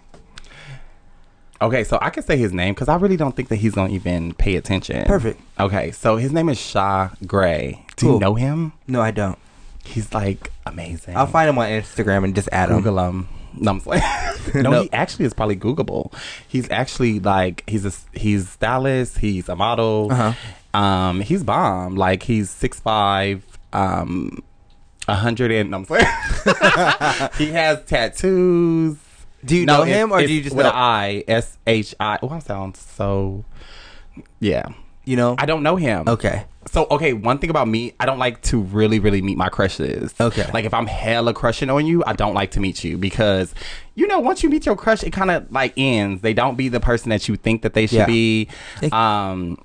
[SPEAKER 4] Okay, so I can say his name because I really don't think that he's gonna even pay attention.
[SPEAKER 1] Perfect.
[SPEAKER 4] Okay, so his name is Shaw Gray. Do
[SPEAKER 1] Cool.
[SPEAKER 4] you know him?
[SPEAKER 1] No, I don't.
[SPEAKER 4] He's like amazing.
[SPEAKER 1] I'll find him on Instagram and just add him.
[SPEAKER 4] Google him. No, I'm playing. no,
[SPEAKER 1] No.
[SPEAKER 4] he actually is probably Googleable. He's actually like he's a he's stylist. He's a model.
[SPEAKER 1] Uh-huh.
[SPEAKER 4] Um, he's bomb. Like he's six five. Um, a hundred and no, I'm playing. he has tattoos.
[SPEAKER 1] Do you
[SPEAKER 4] No,
[SPEAKER 1] know him or do you just
[SPEAKER 4] with
[SPEAKER 1] know?
[SPEAKER 4] I S H I? Oh, I sound so. Yeah,
[SPEAKER 1] You know?
[SPEAKER 4] I don't know him.
[SPEAKER 1] Okay.
[SPEAKER 4] So okay, one thing about me, I don't like to really, really meet my crushes.
[SPEAKER 1] Okay.
[SPEAKER 4] Like if I'm hella crushing on you, I don't like to meet you because, you know, once you meet your crush, it kind of like ends. They don't be the person that you think that they should
[SPEAKER 1] Yeah.
[SPEAKER 4] be. Um,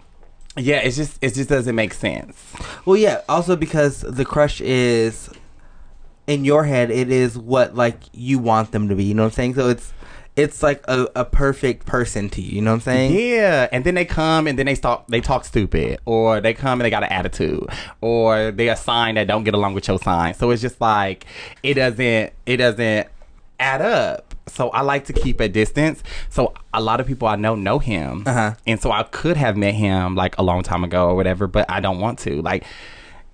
[SPEAKER 4] yeah, it's just it just doesn't make sense.
[SPEAKER 1] Well, yeah. Also, because the crush is in your head, it is what like you want them to be. You know what I'm saying? So it's it's like a, a perfect person to you. You know what I'm saying?
[SPEAKER 4] Yeah, and then they come and then they talk they talk stupid, or they come and they got an attitude, or they a sign that don't get along with your sign. So it's just like it doesn't it doesn't add up. So I like to keep a distance. So a lot of people I know know him,
[SPEAKER 1] Uh-huh.
[SPEAKER 4] and so I could have met him like a long time ago or whatever, but I don't want to. Like,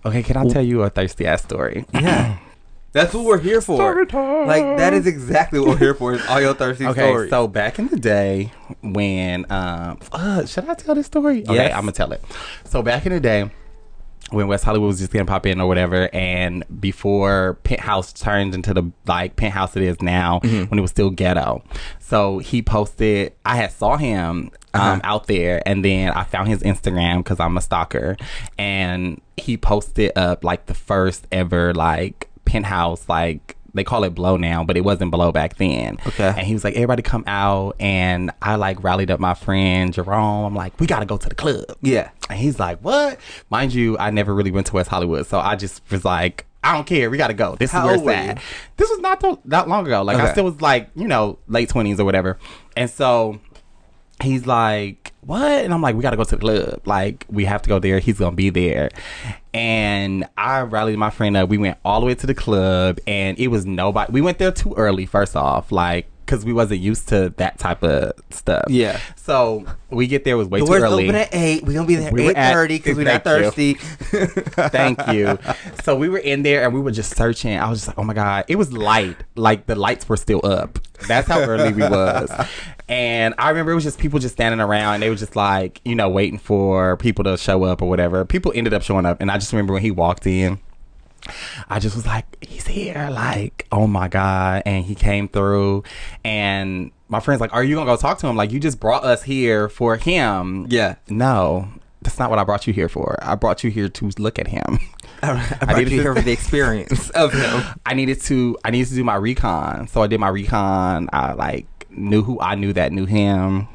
[SPEAKER 4] okay, can I tell you a thirsty ass story?
[SPEAKER 1] Yeah. That's what we're here for. Like that is exactly what we're here for. Is all your thirsty stories.
[SPEAKER 4] Okay,
[SPEAKER 1] stories.
[SPEAKER 4] so back in the day when um uh, should I tell this story? Okay,
[SPEAKER 1] Yes.
[SPEAKER 4] I'm gonna tell it. So back in the day when West Hollywood was just gonna pop in or whatever, and before Penthouse turned into the like Penthouse it is now,
[SPEAKER 1] Mm-hmm.
[SPEAKER 4] when it was still ghetto. So he posted. I had saw him um,
[SPEAKER 1] Uh-huh.
[SPEAKER 4] out there, and then I found his Instagram because I'm a stalker, and he posted up like the first ever like Penthouse like. They call it blow now, but it wasn't blow back then.
[SPEAKER 1] Okay.
[SPEAKER 4] And he was like, everybody come out. And I like rallied up my friend Jerome. I'm like, we got to go to the club.
[SPEAKER 1] yeah.
[SPEAKER 4] And he's like, what? Mind you, I never really went to West Hollywood. So I just was like, I don't care. We got to go. This
[SPEAKER 1] How
[SPEAKER 4] is where it's at.
[SPEAKER 1] you?
[SPEAKER 4] This was not th- that long ago. Like,
[SPEAKER 1] Okay.
[SPEAKER 4] I still was like, you know, late 20s or whatever. And so he's like, what? And I'm like, we got to go to the club. Like, we have to go there. He's going to be there. And I rallied my friend up. We went all the way to the club, and it was nobody. We went there too early, first off, like, because we wasn't used to that type of stuff.
[SPEAKER 1] Yeah.
[SPEAKER 4] So we get there it was way too early.
[SPEAKER 1] Doors open at eight. We're gonna be there
[SPEAKER 4] We
[SPEAKER 1] eight
[SPEAKER 4] at-
[SPEAKER 1] thirty because we're not
[SPEAKER 4] Thank you.
[SPEAKER 1] thirsty.
[SPEAKER 4] Thank you. So we were in there and we were just searching. I was just like, oh my god, it was light. Like the lights were still up. That's how early we was. And I remember it was just people just standing around. And they were just like, you know, waiting for people to show up or whatever. People ended up showing up, and I just remember when he walked in. I just was like, he's here. Like, oh my God. And he came through. And my friend's like, are you going to go talk to him? Like, you just brought us here for him.
[SPEAKER 1] Yeah.
[SPEAKER 4] No, that's not what I brought you here for. I brought you here to look at him.
[SPEAKER 1] I,
[SPEAKER 4] I
[SPEAKER 1] brought
[SPEAKER 4] needed
[SPEAKER 1] you here for the experience of him.
[SPEAKER 4] I needed to I needed to do my recon. So I did my recon. I like knew who I knew that knew him.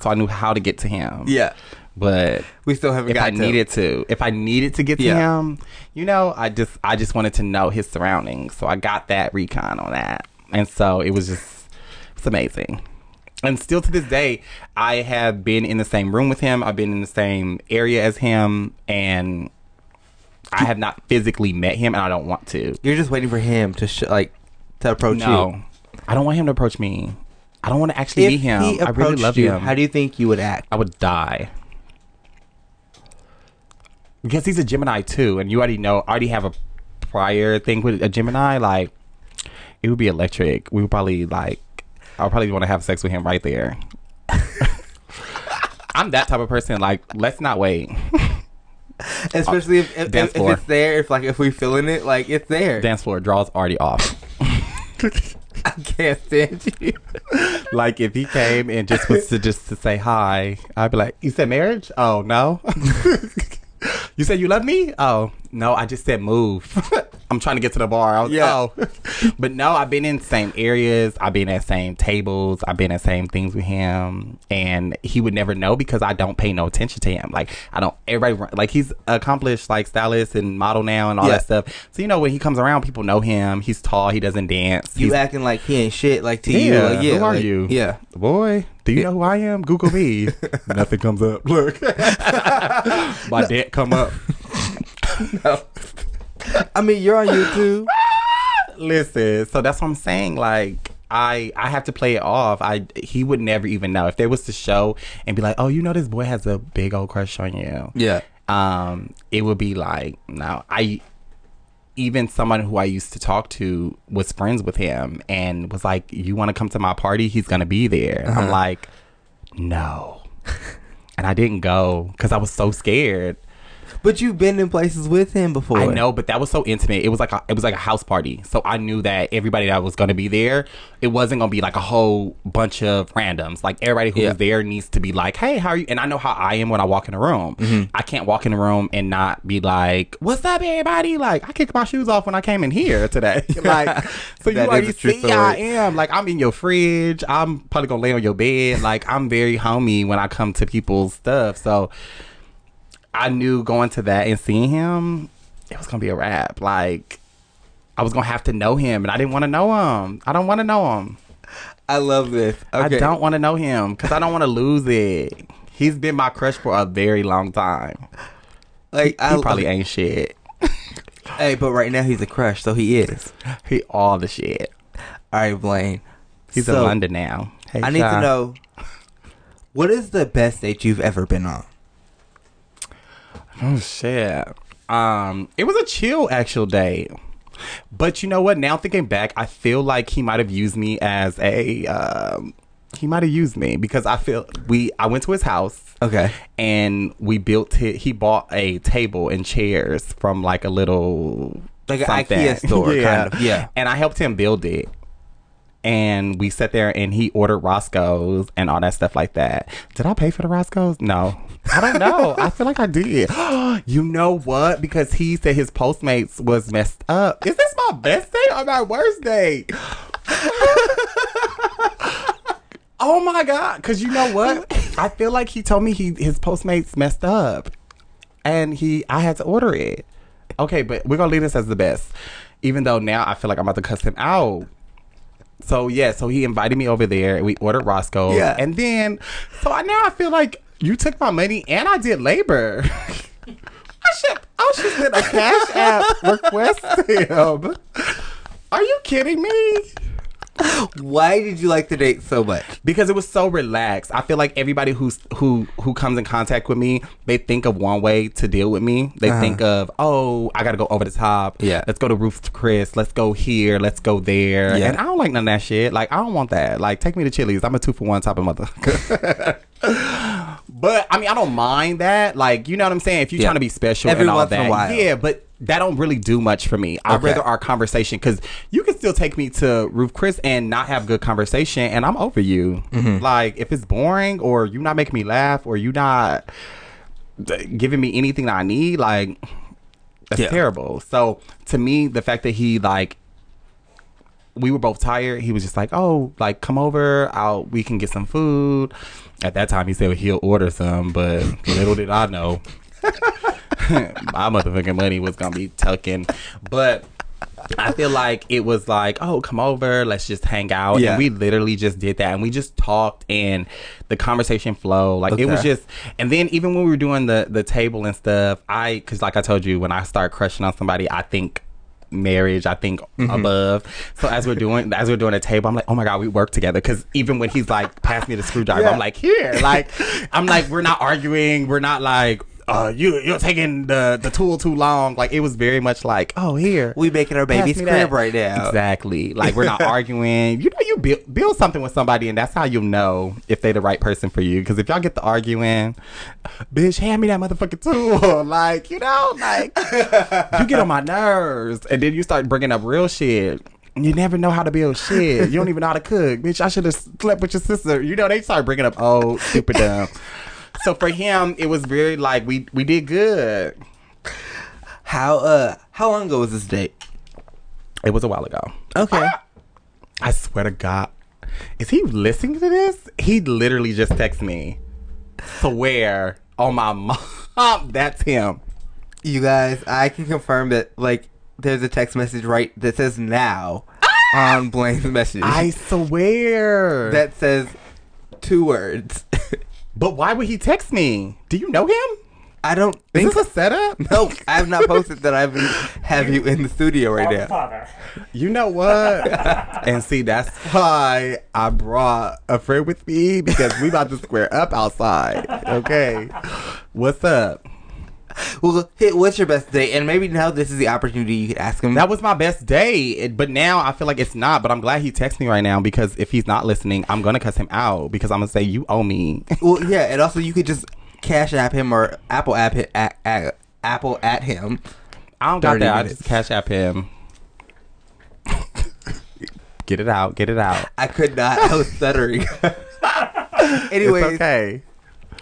[SPEAKER 4] So I knew how to get to him.
[SPEAKER 1] Yeah,
[SPEAKER 4] But
[SPEAKER 1] we still haven't
[SPEAKER 4] if
[SPEAKER 1] got
[SPEAKER 4] I
[SPEAKER 1] to
[SPEAKER 4] needed to, if I needed to get to
[SPEAKER 1] Yeah.
[SPEAKER 4] him, you know, I just I just wanted to know his surroundings. So I got that recon on that. And so it was just it's amazing. And still to this day, I have been in the same room with him. I've been in the same area as him and I have not physically met him and I don't want to.
[SPEAKER 1] You're just waiting for him to sh- like to approach
[SPEAKER 4] No,
[SPEAKER 1] you.
[SPEAKER 4] I don't want him to approach me. I don't want to actually
[SPEAKER 1] If
[SPEAKER 4] meet him.
[SPEAKER 1] he
[SPEAKER 4] I really love
[SPEAKER 1] you,
[SPEAKER 4] him.
[SPEAKER 1] how do you think you would act?
[SPEAKER 4] I would die because he's a Gemini too, and you already know. I already have a prior thing with a Gemini. Like it would be electric. We would probably like. I would probably want to have sex with him right there. I'm that type of person. Like, let's not wait.
[SPEAKER 1] Especially if, if,
[SPEAKER 4] Dance
[SPEAKER 1] if, it's there, if like if we're feeling it, like it's there.
[SPEAKER 4] Dance floor draws already off.
[SPEAKER 1] I can't stand you.
[SPEAKER 4] like if he came and just was to just to say hi, I'd be like, "You said marriage? Oh no." You said you love me? Oh no, I just said move. I'm trying to get to the bar. I was,
[SPEAKER 1] Yeah.
[SPEAKER 4] oh. but no, I've been in same areas. I've been at same tables. I've been at same things with him, and he would never know because I don't pay no attention to him. Like I don't. Everybody like he's accomplished like stylist and model now and all
[SPEAKER 1] Yeah.
[SPEAKER 4] that stuff. So you know when he comes around, people know him. He's tall. He doesn't dance.
[SPEAKER 1] You
[SPEAKER 4] He's-
[SPEAKER 1] acting like he ain't shit, like to you.
[SPEAKER 4] yeah,
[SPEAKER 1] Like, yeah,
[SPEAKER 4] who are
[SPEAKER 1] like-
[SPEAKER 4] you?
[SPEAKER 1] Yeah.
[SPEAKER 4] boy. Do you know who I am? Google me. Nothing comes up. Look, my debt come up.
[SPEAKER 1] I mean, you're on YouTube.
[SPEAKER 4] Listen, so that's what I'm saying. Like, I I have to play it off. I he would never even know if there was to show and be like, oh, you know, this boy has a big old crush on you.
[SPEAKER 1] yeah.
[SPEAKER 4] um, it would be like, no, I even someone who I used to talk to was friends with him and was like, you want to come to my party? He's gonna be there.
[SPEAKER 1] Uh-huh.
[SPEAKER 4] I'm like, no, and I didn't go because I was so scared.
[SPEAKER 1] But you've been in places with him before.
[SPEAKER 4] I know, but that was so intimate. It was like a, it was like a house party. So I knew that everybody that was going to be there, it wasn't going to be like a whole bunch of randoms. Like everybody who
[SPEAKER 1] Yeah.
[SPEAKER 4] was there needs to be like, "Hey, how are you?" And I know how I am when I walk in a room.
[SPEAKER 1] Mm-hmm.
[SPEAKER 4] I can't walk in a room and not be like, "What's up, everybody?" Like I kicked my shoes off when I came in here today. like, so you already see I am. Like I'm in your fridge. I'm probably gonna lay on your bed. Like I'm very homey when I come to people's stuff. So. I knew going to that and seeing him, it was gonna be a wrap. Like I was gonna have to know him, and I didn't want to know him. I don't want to know him.
[SPEAKER 1] I love this. Okay.
[SPEAKER 4] I don't want to know him because I don't want to lose it. He's been my crush for a very long time.
[SPEAKER 1] like. I
[SPEAKER 4] He probably ain't shit.
[SPEAKER 1] Hey, but right now he's a crush, so he is.
[SPEAKER 4] He all the shit.
[SPEAKER 1] All right, Blayne.
[SPEAKER 4] He's in London now. Hey,
[SPEAKER 1] I need to know what is the best date you've ever been on.
[SPEAKER 4] Oh shit. Um, it was a chill actual day. But you know what? Now thinking back, I feel like he might have used me as a um he might have used me because I feel we I went to his house
[SPEAKER 1] Okay.
[SPEAKER 4] and we built it he bought a table and chairs from like a little
[SPEAKER 1] Like an. IKEA store, kind of, yeah.
[SPEAKER 4] And I helped him build it. And we sat there and he ordered Roscoe's and all that stuff like that. Did I pay for the Roscoe's? No. I don't know. I feel like I did. you know what? Because he said his Postmates was messed up. Is this my best day or my worst day? oh my god! Because you know what? I feel like he told me he his Postmates messed up, and he I had to order it. Okay, but we're gonna leave this as the best, even though now I feel like I'm about to cuss him out. So yeah, so he invited me over there. We ordered Roscoe,
[SPEAKER 1] Yeah.
[SPEAKER 4] and then so I now I feel like you took my money and I did labor. I should I should send a cash app request to him. Are you kidding me?
[SPEAKER 1] Why did you like the date so much?
[SPEAKER 4] because it was so relaxed. I feel like everybody who's who who comes in contact with me, they think of one way to deal with me. They
[SPEAKER 1] Uh-huh.
[SPEAKER 4] think of, oh, I gotta go over the top.
[SPEAKER 1] Yeah.
[SPEAKER 4] let's go to Ruth Chris. Let's go here. Let's go there.
[SPEAKER 1] Yeah.
[SPEAKER 4] And I don't like none of that shit. Like I don't want that. Like take me to Chili's. I'm a two for one type of mother. but I mean, I don't mind that. Like you know what I'm saying. If you're
[SPEAKER 1] Yeah.
[SPEAKER 4] trying to be special
[SPEAKER 1] Every
[SPEAKER 4] and all
[SPEAKER 1] once in a
[SPEAKER 4] that,
[SPEAKER 1] while.
[SPEAKER 4] yeah. But that don't really do much for me. I'd rather our conversation because you can still take me to Ruth Chris and not have good conversation, and I'm over you.
[SPEAKER 1] Mm-hmm.
[SPEAKER 4] Like if it's boring or you not making me laugh or you not giving me anything that I need, like That's
[SPEAKER 1] Yeah.
[SPEAKER 4] terrible. So to me, the fact that he like we were both tired, he was just like, "Oh, like come over, I'll we can get some food." At that time, he said he'll order some, but little did I know, my motherfucking money was gonna be tucking. But I feel like it was like, "Oh, come over, let's just hang out,"
[SPEAKER 1] Yeah.
[SPEAKER 4] and we literally just did that, and we just talked, and the conversation flowed. Like it was just, and then even when we were doing the the table and stuff, I because like I told you, when I start crushing on somebody, I think marriage i think
[SPEAKER 1] Mm-hmm.
[SPEAKER 4] above so as we're doing as we're doing a table i'm like oh my god we work together because even when he's like pass me the screwdriver
[SPEAKER 1] Yeah.
[SPEAKER 4] i'm like here like i'm like we're not arguing we're not like uh you you're taking the the tool too long like it was very much like oh here
[SPEAKER 1] We making our baby's crib
[SPEAKER 4] that.
[SPEAKER 1] right now.
[SPEAKER 4] Exactly. Like we're not arguing. You know, you build build something with somebody, and that's how you know if they the right person for you. Because if y'all get the arguing, bitch, hand me that motherfucking tool. like you know, like you get on my nerves, and then you start bringing up real shit. You never know how to build shit. You don't even know how to cook, bitch. I should have slept with your sister. You know, they start bringing up old stupid dumb. So for him, it was very like we we did good.
[SPEAKER 1] How uh how long ago was this date?
[SPEAKER 4] It was a while ago.
[SPEAKER 1] Okay.
[SPEAKER 4] I swear to God. Is he listening to this? He literally just texted me. Swear on my mom, that's him.
[SPEAKER 1] You guys, I can confirm that like there's a text message right that says now on Blayne's message
[SPEAKER 4] I swear.
[SPEAKER 1] that says two words.
[SPEAKER 4] but why would he text me? Do you know him?
[SPEAKER 1] I don't
[SPEAKER 4] Is
[SPEAKER 1] think
[SPEAKER 4] this a setup?
[SPEAKER 1] No, I have not posted that I have have you in the studio right now.
[SPEAKER 3] Father.
[SPEAKER 4] You know what? and see, that's why I brought a friend with me because we about to square up outside. Okay. What's up?
[SPEAKER 1] Well, hey, what's your best day? And maybe now this is the opportunity you could ask him.
[SPEAKER 4] That was my best day, it- but now I feel like it's not. But I'm glad he texted me right now because if he's not listening, I'm gonna cuss him out because I'm gonna say you owe me.
[SPEAKER 1] well, yeah, and also you could just cash app him or Apple app hit, at, at, Apple at him.
[SPEAKER 4] I don't got
[SPEAKER 1] 30
[SPEAKER 4] that. I
[SPEAKER 1] minutes.
[SPEAKER 4] just cash app him. get it out. Get it out.
[SPEAKER 1] I could not. I was stuttering. Anyways,
[SPEAKER 4] it's okay.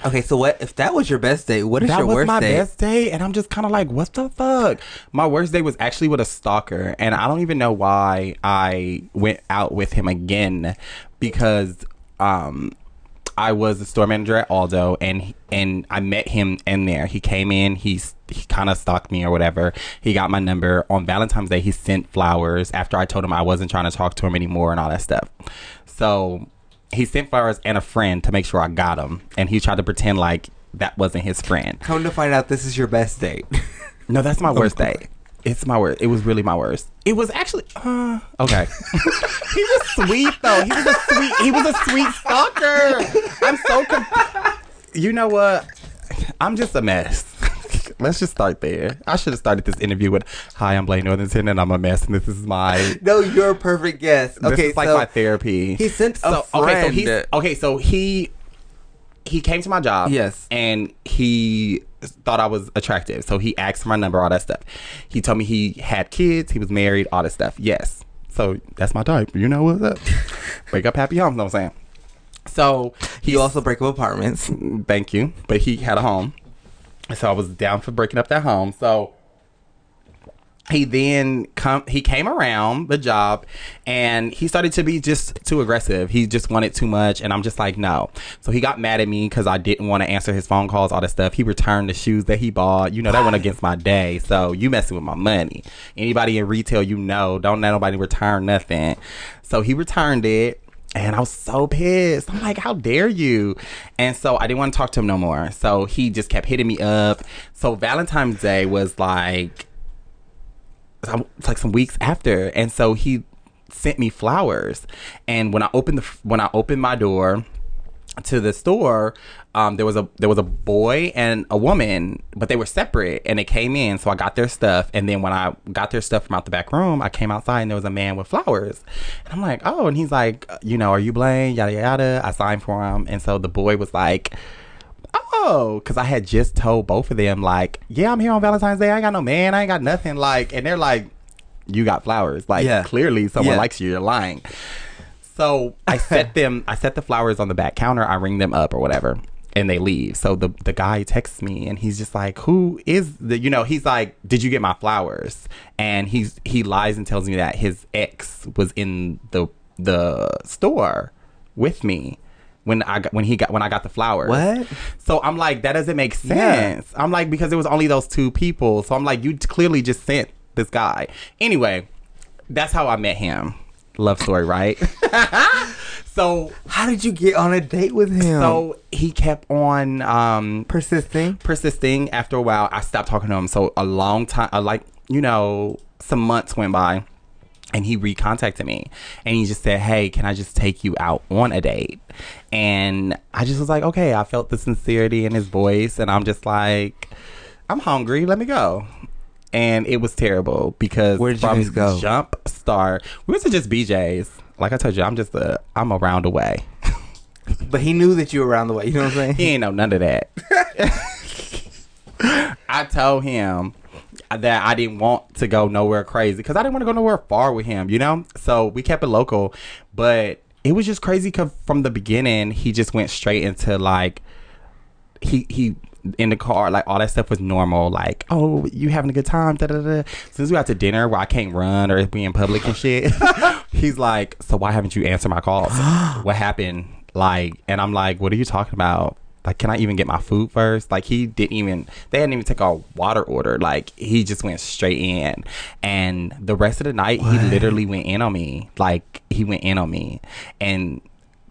[SPEAKER 1] Okay. So what if that was your best day? What is
[SPEAKER 4] That
[SPEAKER 1] your
[SPEAKER 4] was my best day, and I'm just kind of like, what the fuck? My worst day was actually with a stalker, and I don't even know why I went out with him again because um I was the store manager at Aldo, and and I met him in there. He came in, he's he kind of stalked me or whatever. He got my number on Valentine's Day. He sent flowers after I told him I wasn't trying to talk to him anymore and all that stuff. So he sent flowers and a friend to make sure I got him, and he tried to pretend like that wasn't his friend.
[SPEAKER 1] Come to find out, this is your best date.
[SPEAKER 4] No, that's my worst date. It's my worst. It was really my worst. It was actually uh, okay. he was sweet though. He was a sweet. He was a sweet stalker. I'm so. Com- you know what? I'm just a mess. Let's just start there. I should have started this interview with, "Hi, I'm Blayne Northington, and I'm a mess, and this is my
[SPEAKER 1] no, you're a perfect guest.
[SPEAKER 4] this
[SPEAKER 1] Okay,
[SPEAKER 4] is like
[SPEAKER 1] so
[SPEAKER 4] my therapy.
[SPEAKER 1] he sent a
[SPEAKER 4] so, Okay, so he's
[SPEAKER 1] friend.
[SPEAKER 4] okay. So he he came to my job.
[SPEAKER 1] Yes.
[SPEAKER 4] and he thought I was attractive, so he asked for my number, all that stuff. He told me he had kids, he was married, all that stuff. Yes, so that's my type. You know what's up? Wake up, happy homes. Know what I'm saying? So
[SPEAKER 1] he also break up apartments.
[SPEAKER 4] thank you, but he had a home, so I was down for breaking up that home. So he then come he came around the job and he started to be just too aggressive. He just wanted too much and i'm just like no. So he got mad at me because i didn't want to answer his phone calls all that stuff. He returned the shoes that he bought. You know that went against my day. So you messing with my money. Anybody in retail you know don't let nobody return nothing. So he returned it and I was so pissed. I'm like, how dare you? And so I didn't want to talk to him no more. So he just kept hitting me up. So Valentine's Day was like it's like some weeks after, and so he sent me flowers. And when I opened the when I opened my door to the store, um, there was a there was a boy and a woman, but they were separate, and they came in. So I got their stuff, and then when I got their stuff from out the back room, I came outside and there was a man with flowers, and I'm like, oh, and he's like, you know, are you Blayne? Yada yada. I signed for him, and so the boy was like. Oh, because I had just told both of them, like, yeah, I'm here on Valentine's Day. I ain't got no man. I ain't got nothing. Like, and they're like, you got flowers. Like,
[SPEAKER 1] Yeah.
[SPEAKER 4] clearly someone
[SPEAKER 1] Yeah.
[SPEAKER 4] likes you. You're lying. So I set them, I set the flowers on the back counter. I ring them up or whatever. And they leave. So the the guy texts me and he's just like, "Who is the?" You know, he's like, "Did you get my flowers?" And he's he lies and tells me that his ex was in the the store with me when I got when he got when I got the flowers.
[SPEAKER 1] What?
[SPEAKER 4] So I'm like, that doesn't make
[SPEAKER 1] Yeah.
[SPEAKER 4] sense. I'm like, because it was only those two people. So I'm like, you clearly just sent this guy. Anyway, that's how I met him. Love story, right? so
[SPEAKER 1] How did you get on a date with him?
[SPEAKER 4] so he kept on um
[SPEAKER 1] persisting.
[SPEAKER 4] persisting. After a while i stopped talking to him. So a long time uh, like you know some months went by and he recontacted me. And he just said hey can i just take you out on a date? And i just was like okay. I felt the sincerity in his voice and i'm just like i'm hungry. Let me go and it was terrible because
[SPEAKER 1] Where did you guys go?
[SPEAKER 4] jump start we went to just bj's like i told you i'm just a i'm a round away
[SPEAKER 1] But he knew that you were around the way. You know what I'm saying?
[SPEAKER 4] he ain't know none of that. I told him that I didn't want to go nowhere crazy because I didn't want to go nowhere far with him, you know? So we kept it local. But it was just crazy because from the beginning, he just went straight into like, he, he, in the car, like all that stuff was normal. Like, oh, you having a good time? Da, da, da. Since we got to dinner where I can't run or be in public and shit, he's like, so why haven't you answered my calls? what happened? Like, and I'm like, what are you talking about? Like, can I even get my food first? Like, he didn't even, they hadn't even take our water order. Like, he just went straight in. And the rest of the night, he literally went in on me. Like, he went in on me. And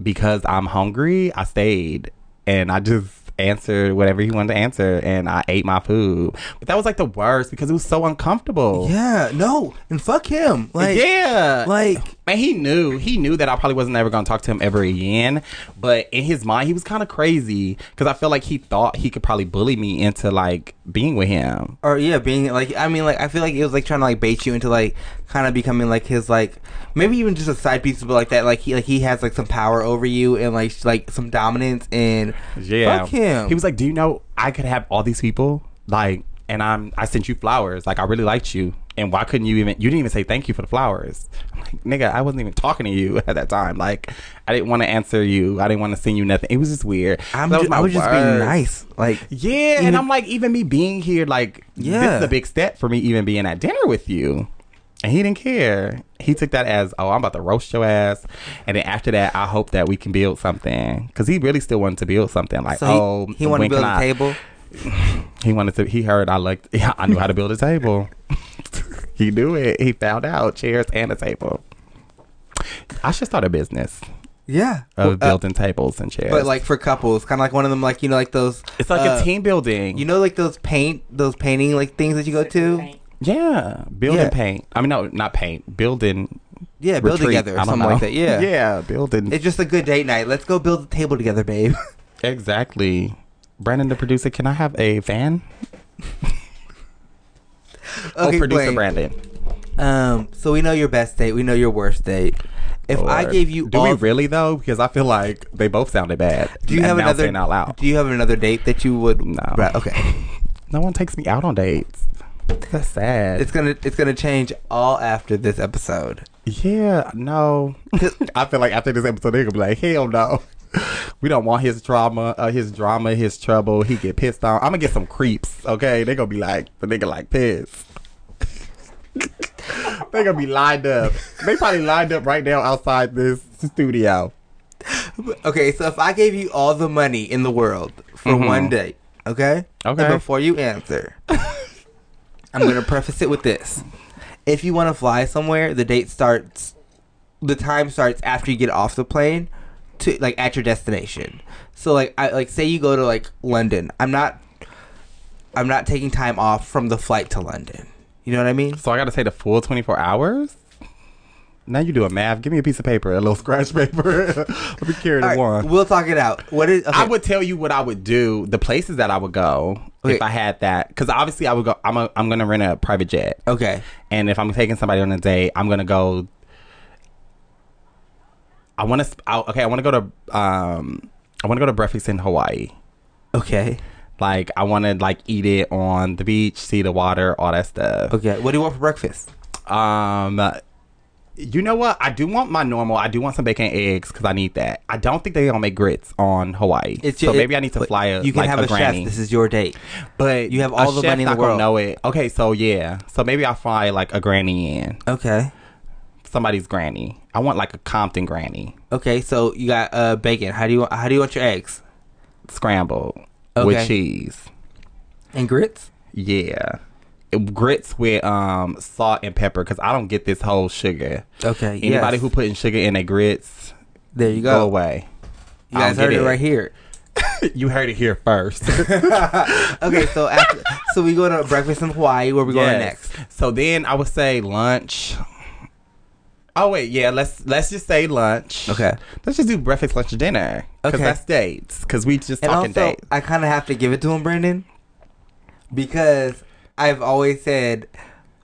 [SPEAKER 4] because I'm hungry, I stayed. And I just answered whatever he wanted to answer. And I ate my food. But that was like the worst because it was so uncomfortable.
[SPEAKER 1] Yeah, no, and fuck him. Like,
[SPEAKER 4] yeah.
[SPEAKER 1] like
[SPEAKER 4] Man, he knew. He knew that I probably wasn't ever going to talk to him ever again. But in his mind, he was kind of crazy because I felt like he thought he could probably bully me into like being with him.
[SPEAKER 1] or yeah, being like I mean, like I feel like it was like trying to like bait you into like kind of becoming like his like maybe even just a side piece, but like that, like he like he has like some power over you and like like some dominance and
[SPEAKER 4] Yeah.
[SPEAKER 1] fuck him.
[SPEAKER 4] He was like, "Do you know I could have all these people like, and I'm I sent you flowers. Like I really liked you, and why couldn't you even? You didn't even say thank you for the flowers. I'm like, nigga, I wasn't even talking to you at that time. Like I didn't want to answer you. I didn't want to send you nothing. It was just weird.
[SPEAKER 1] I'm
[SPEAKER 4] That
[SPEAKER 1] ju- I was just being nice. Like
[SPEAKER 4] Yeah,
[SPEAKER 1] Even-
[SPEAKER 4] and I'm like, even me being here, like, this
[SPEAKER 1] Yeah.
[SPEAKER 4] is a big step for me, even being at dinner with you. And he didn't care. He took that as, oh, I'm about to roast your ass. And then after that, I hope that we can build something. Because he really still wanted to build something. Like,
[SPEAKER 1] so he,
[SPEAKER 4] oh,
[SPEAKER 1] he wanted to build a
[SPEAKER 4] I-
[SPEAKER 1] table.
[SPEAKER 4] He wanted to, he heard I liked, yeah, I knew how to build a table. he knew it. He found out chairs and a table. I should start a business
[SPEAKER 1] Yeah,
[SPEAKER 4] of
[SPEAKER 1] Well, uh,
[SPEAKER 4] building tables and chairs.
[SPEAKER 1] but like for couples, kind of like one of them, like you know, like those.
[SPEAKER 4] it's like
[SPEAKER 1] uh,
[SPEAKER 4] a team building.
[SPEAKER 1] You know, like those paint, those painting like things that you go to.
[SPEAKER 4] Yeah, building
[SPEAKER 1] Yeah.
[SPEAKER 4] paint. I mean, no, not paint. Building. and
[SPEAKER 1] Yeah, build
[SPEAKER 4] retreat.
[SPEAKER 1] together or
[SPEAKER 4] I don't
[SPEAKER 1] something
[SPEAKER 4] know.
[SPEAKER 1] like that. Yeah,
[SPEAKER 4] yeah, building.
[SPEAKER 1] It's just a good date night. Let's go build a table together, babe.
[SPEAKER 4] exactly. Brandon, the producer, can I have a fan? oh, producer
[SPEAKER 1] Blayne.
[SPEAKER 4] Brandon.
[SPEAKER 1] Um, so we know your best date. We know your worst date. If I gave you
[SPEAKER 4] do we really though? Because I feel like they both sounded bad.
[SPEAKER 1] do you have another
[SPEAKER 4] out loud?
[SPEAKER 1] Do you have another date that you would?
[SPEAKER 4] No.
[SPEAKER 1] Right, okay.
[SPEAKER 4] No one takes me out on dates. That's sad.
[SPEAKER 1] It's gonna it's gonna change all after this episode.
[SPEAKER 4] yeah, no. I feel like after this episode, they're gonna be like, hell no. We don't want his drama, uh, his drama, his trouble. He get pissed off. I'm gonna get some creeps. Okay, they gonna be like the nigga like pissed. they gonna be lined up. They probably lined up right now outside this studio.
[SPEAKER 1] Okay, so if I gave you all the money in the world for
[SPEAKER 4] Mhm.
[SPEAKER 1] one date, okay?
[SPEAKER 4] Okay.
[SPEAKER 1] And before you answer, I'm gonna preface it with this: If you want to fly somewhere, the date starts. The time starts after you get off the plane, to like at your destination. So like I like say you go to like London. I'm not. I'm not taking time off from the flight to London. You know what I mean?
[SPEAKER 4] So I gotta say the full 24 hours. Now you do a math. Give me a piece of paper, a little scratch paper. Let me carry the
[SPEAKER 1] All right,
[SPEAKER 4] one.
[SPEAKER 1] we'll talk it out. What is? Okay.
[SPEAKER 4] I would tell you what I would do, the places that I would go
[SPEAKER 1] Okay.
[SPEAKER 4] if I had that. Because obviously, I would go. I'm a, I'm gonna rent a private jet,
[SPEAKER 1] Okay.
[SPEAKER 4] and if I'm taking somebody on a date, I'm gonna go. I want to. Okay, I want to go to. Um, I want to go to breakfast in Hawaii.
[SPEAKER 1] Okay.
[SPEAKER 4] Like I want to like eat it on the beach, see the water, all that stuff.
[SPEAKER 1] Okay. What do you want for breakfast?
[SPEAKER 4] Um, You know what? I do want my normal. I do want some bacon and eggs because I need that. I don't think they're gonna make grits on Hawaii. so
[SPEAKER 1] your-
[SPEAKER 4] maybe I need to fly a
[SPEAKER 1] You can
[SPEAKER 4] like
[SPEAKER 1] have a,
[SPEAKER 4] granny.
[SPEAKER 1] chef. This is your date.
[SPEAKER 4] but
[SPEAKER 1] you have all the money in the world.
[SPEAKER 4] Know it? Okay, so yeah. So maybe I'll fly like a granny in
[SPEAKER 1] Okay.
[SPEAKER 4] somebody's granny. I want like a Compton granny
[SPEAKER 1] Okay. So you got uh bacon. How do you? How do you want your eggs
[SPEAKER 4] scrambled
[SPEAKER 1] Okay.
[SPEAKER 4] with cheese.
[SPEAKER 1] and grits?
[SPEAKER 4] Yeah. Grits with um salt and pepper because I don't get this whole sugar.
[SPEAKER 1] Okay.
[SPEAKER 4] Anybody
[SPEAKER 1] yes.
[SPEAKER 4] who putting sugar in their grits,
[SPEAKER 1] there you
[SPEAKER 4] go
[SPEAKER 1] go.
[SPEAKER 4] away.
[SPEAKER 1] You guys heard it
[SPEAKER 4] it.
[SPEAKER 1] right here.
[SPEAKER 4] you heard it here first.
[SPEAKER 1] Okay. So after, so we go to breakfast in Hawaii. Where we going next?
[SPEAKER 4] So then I would say lunch. Oh wait, yeah. Let's let's just say lunch.
[SPEAKER 1] Okay.
[SPEAKER 4] Let's just do breakfast, lunch, and dinner. Because
[SPEAKER 1] Okay.
[SPEAKER 4] that's dates. Because we just
[SPEAKER 1] And
[SPEAKER 4] talking
[SPEAKER 1] also,
[SPEAKER 4] dates.
[SPEAKER 1] I kind of have to give it to him, Brendan, because I've always said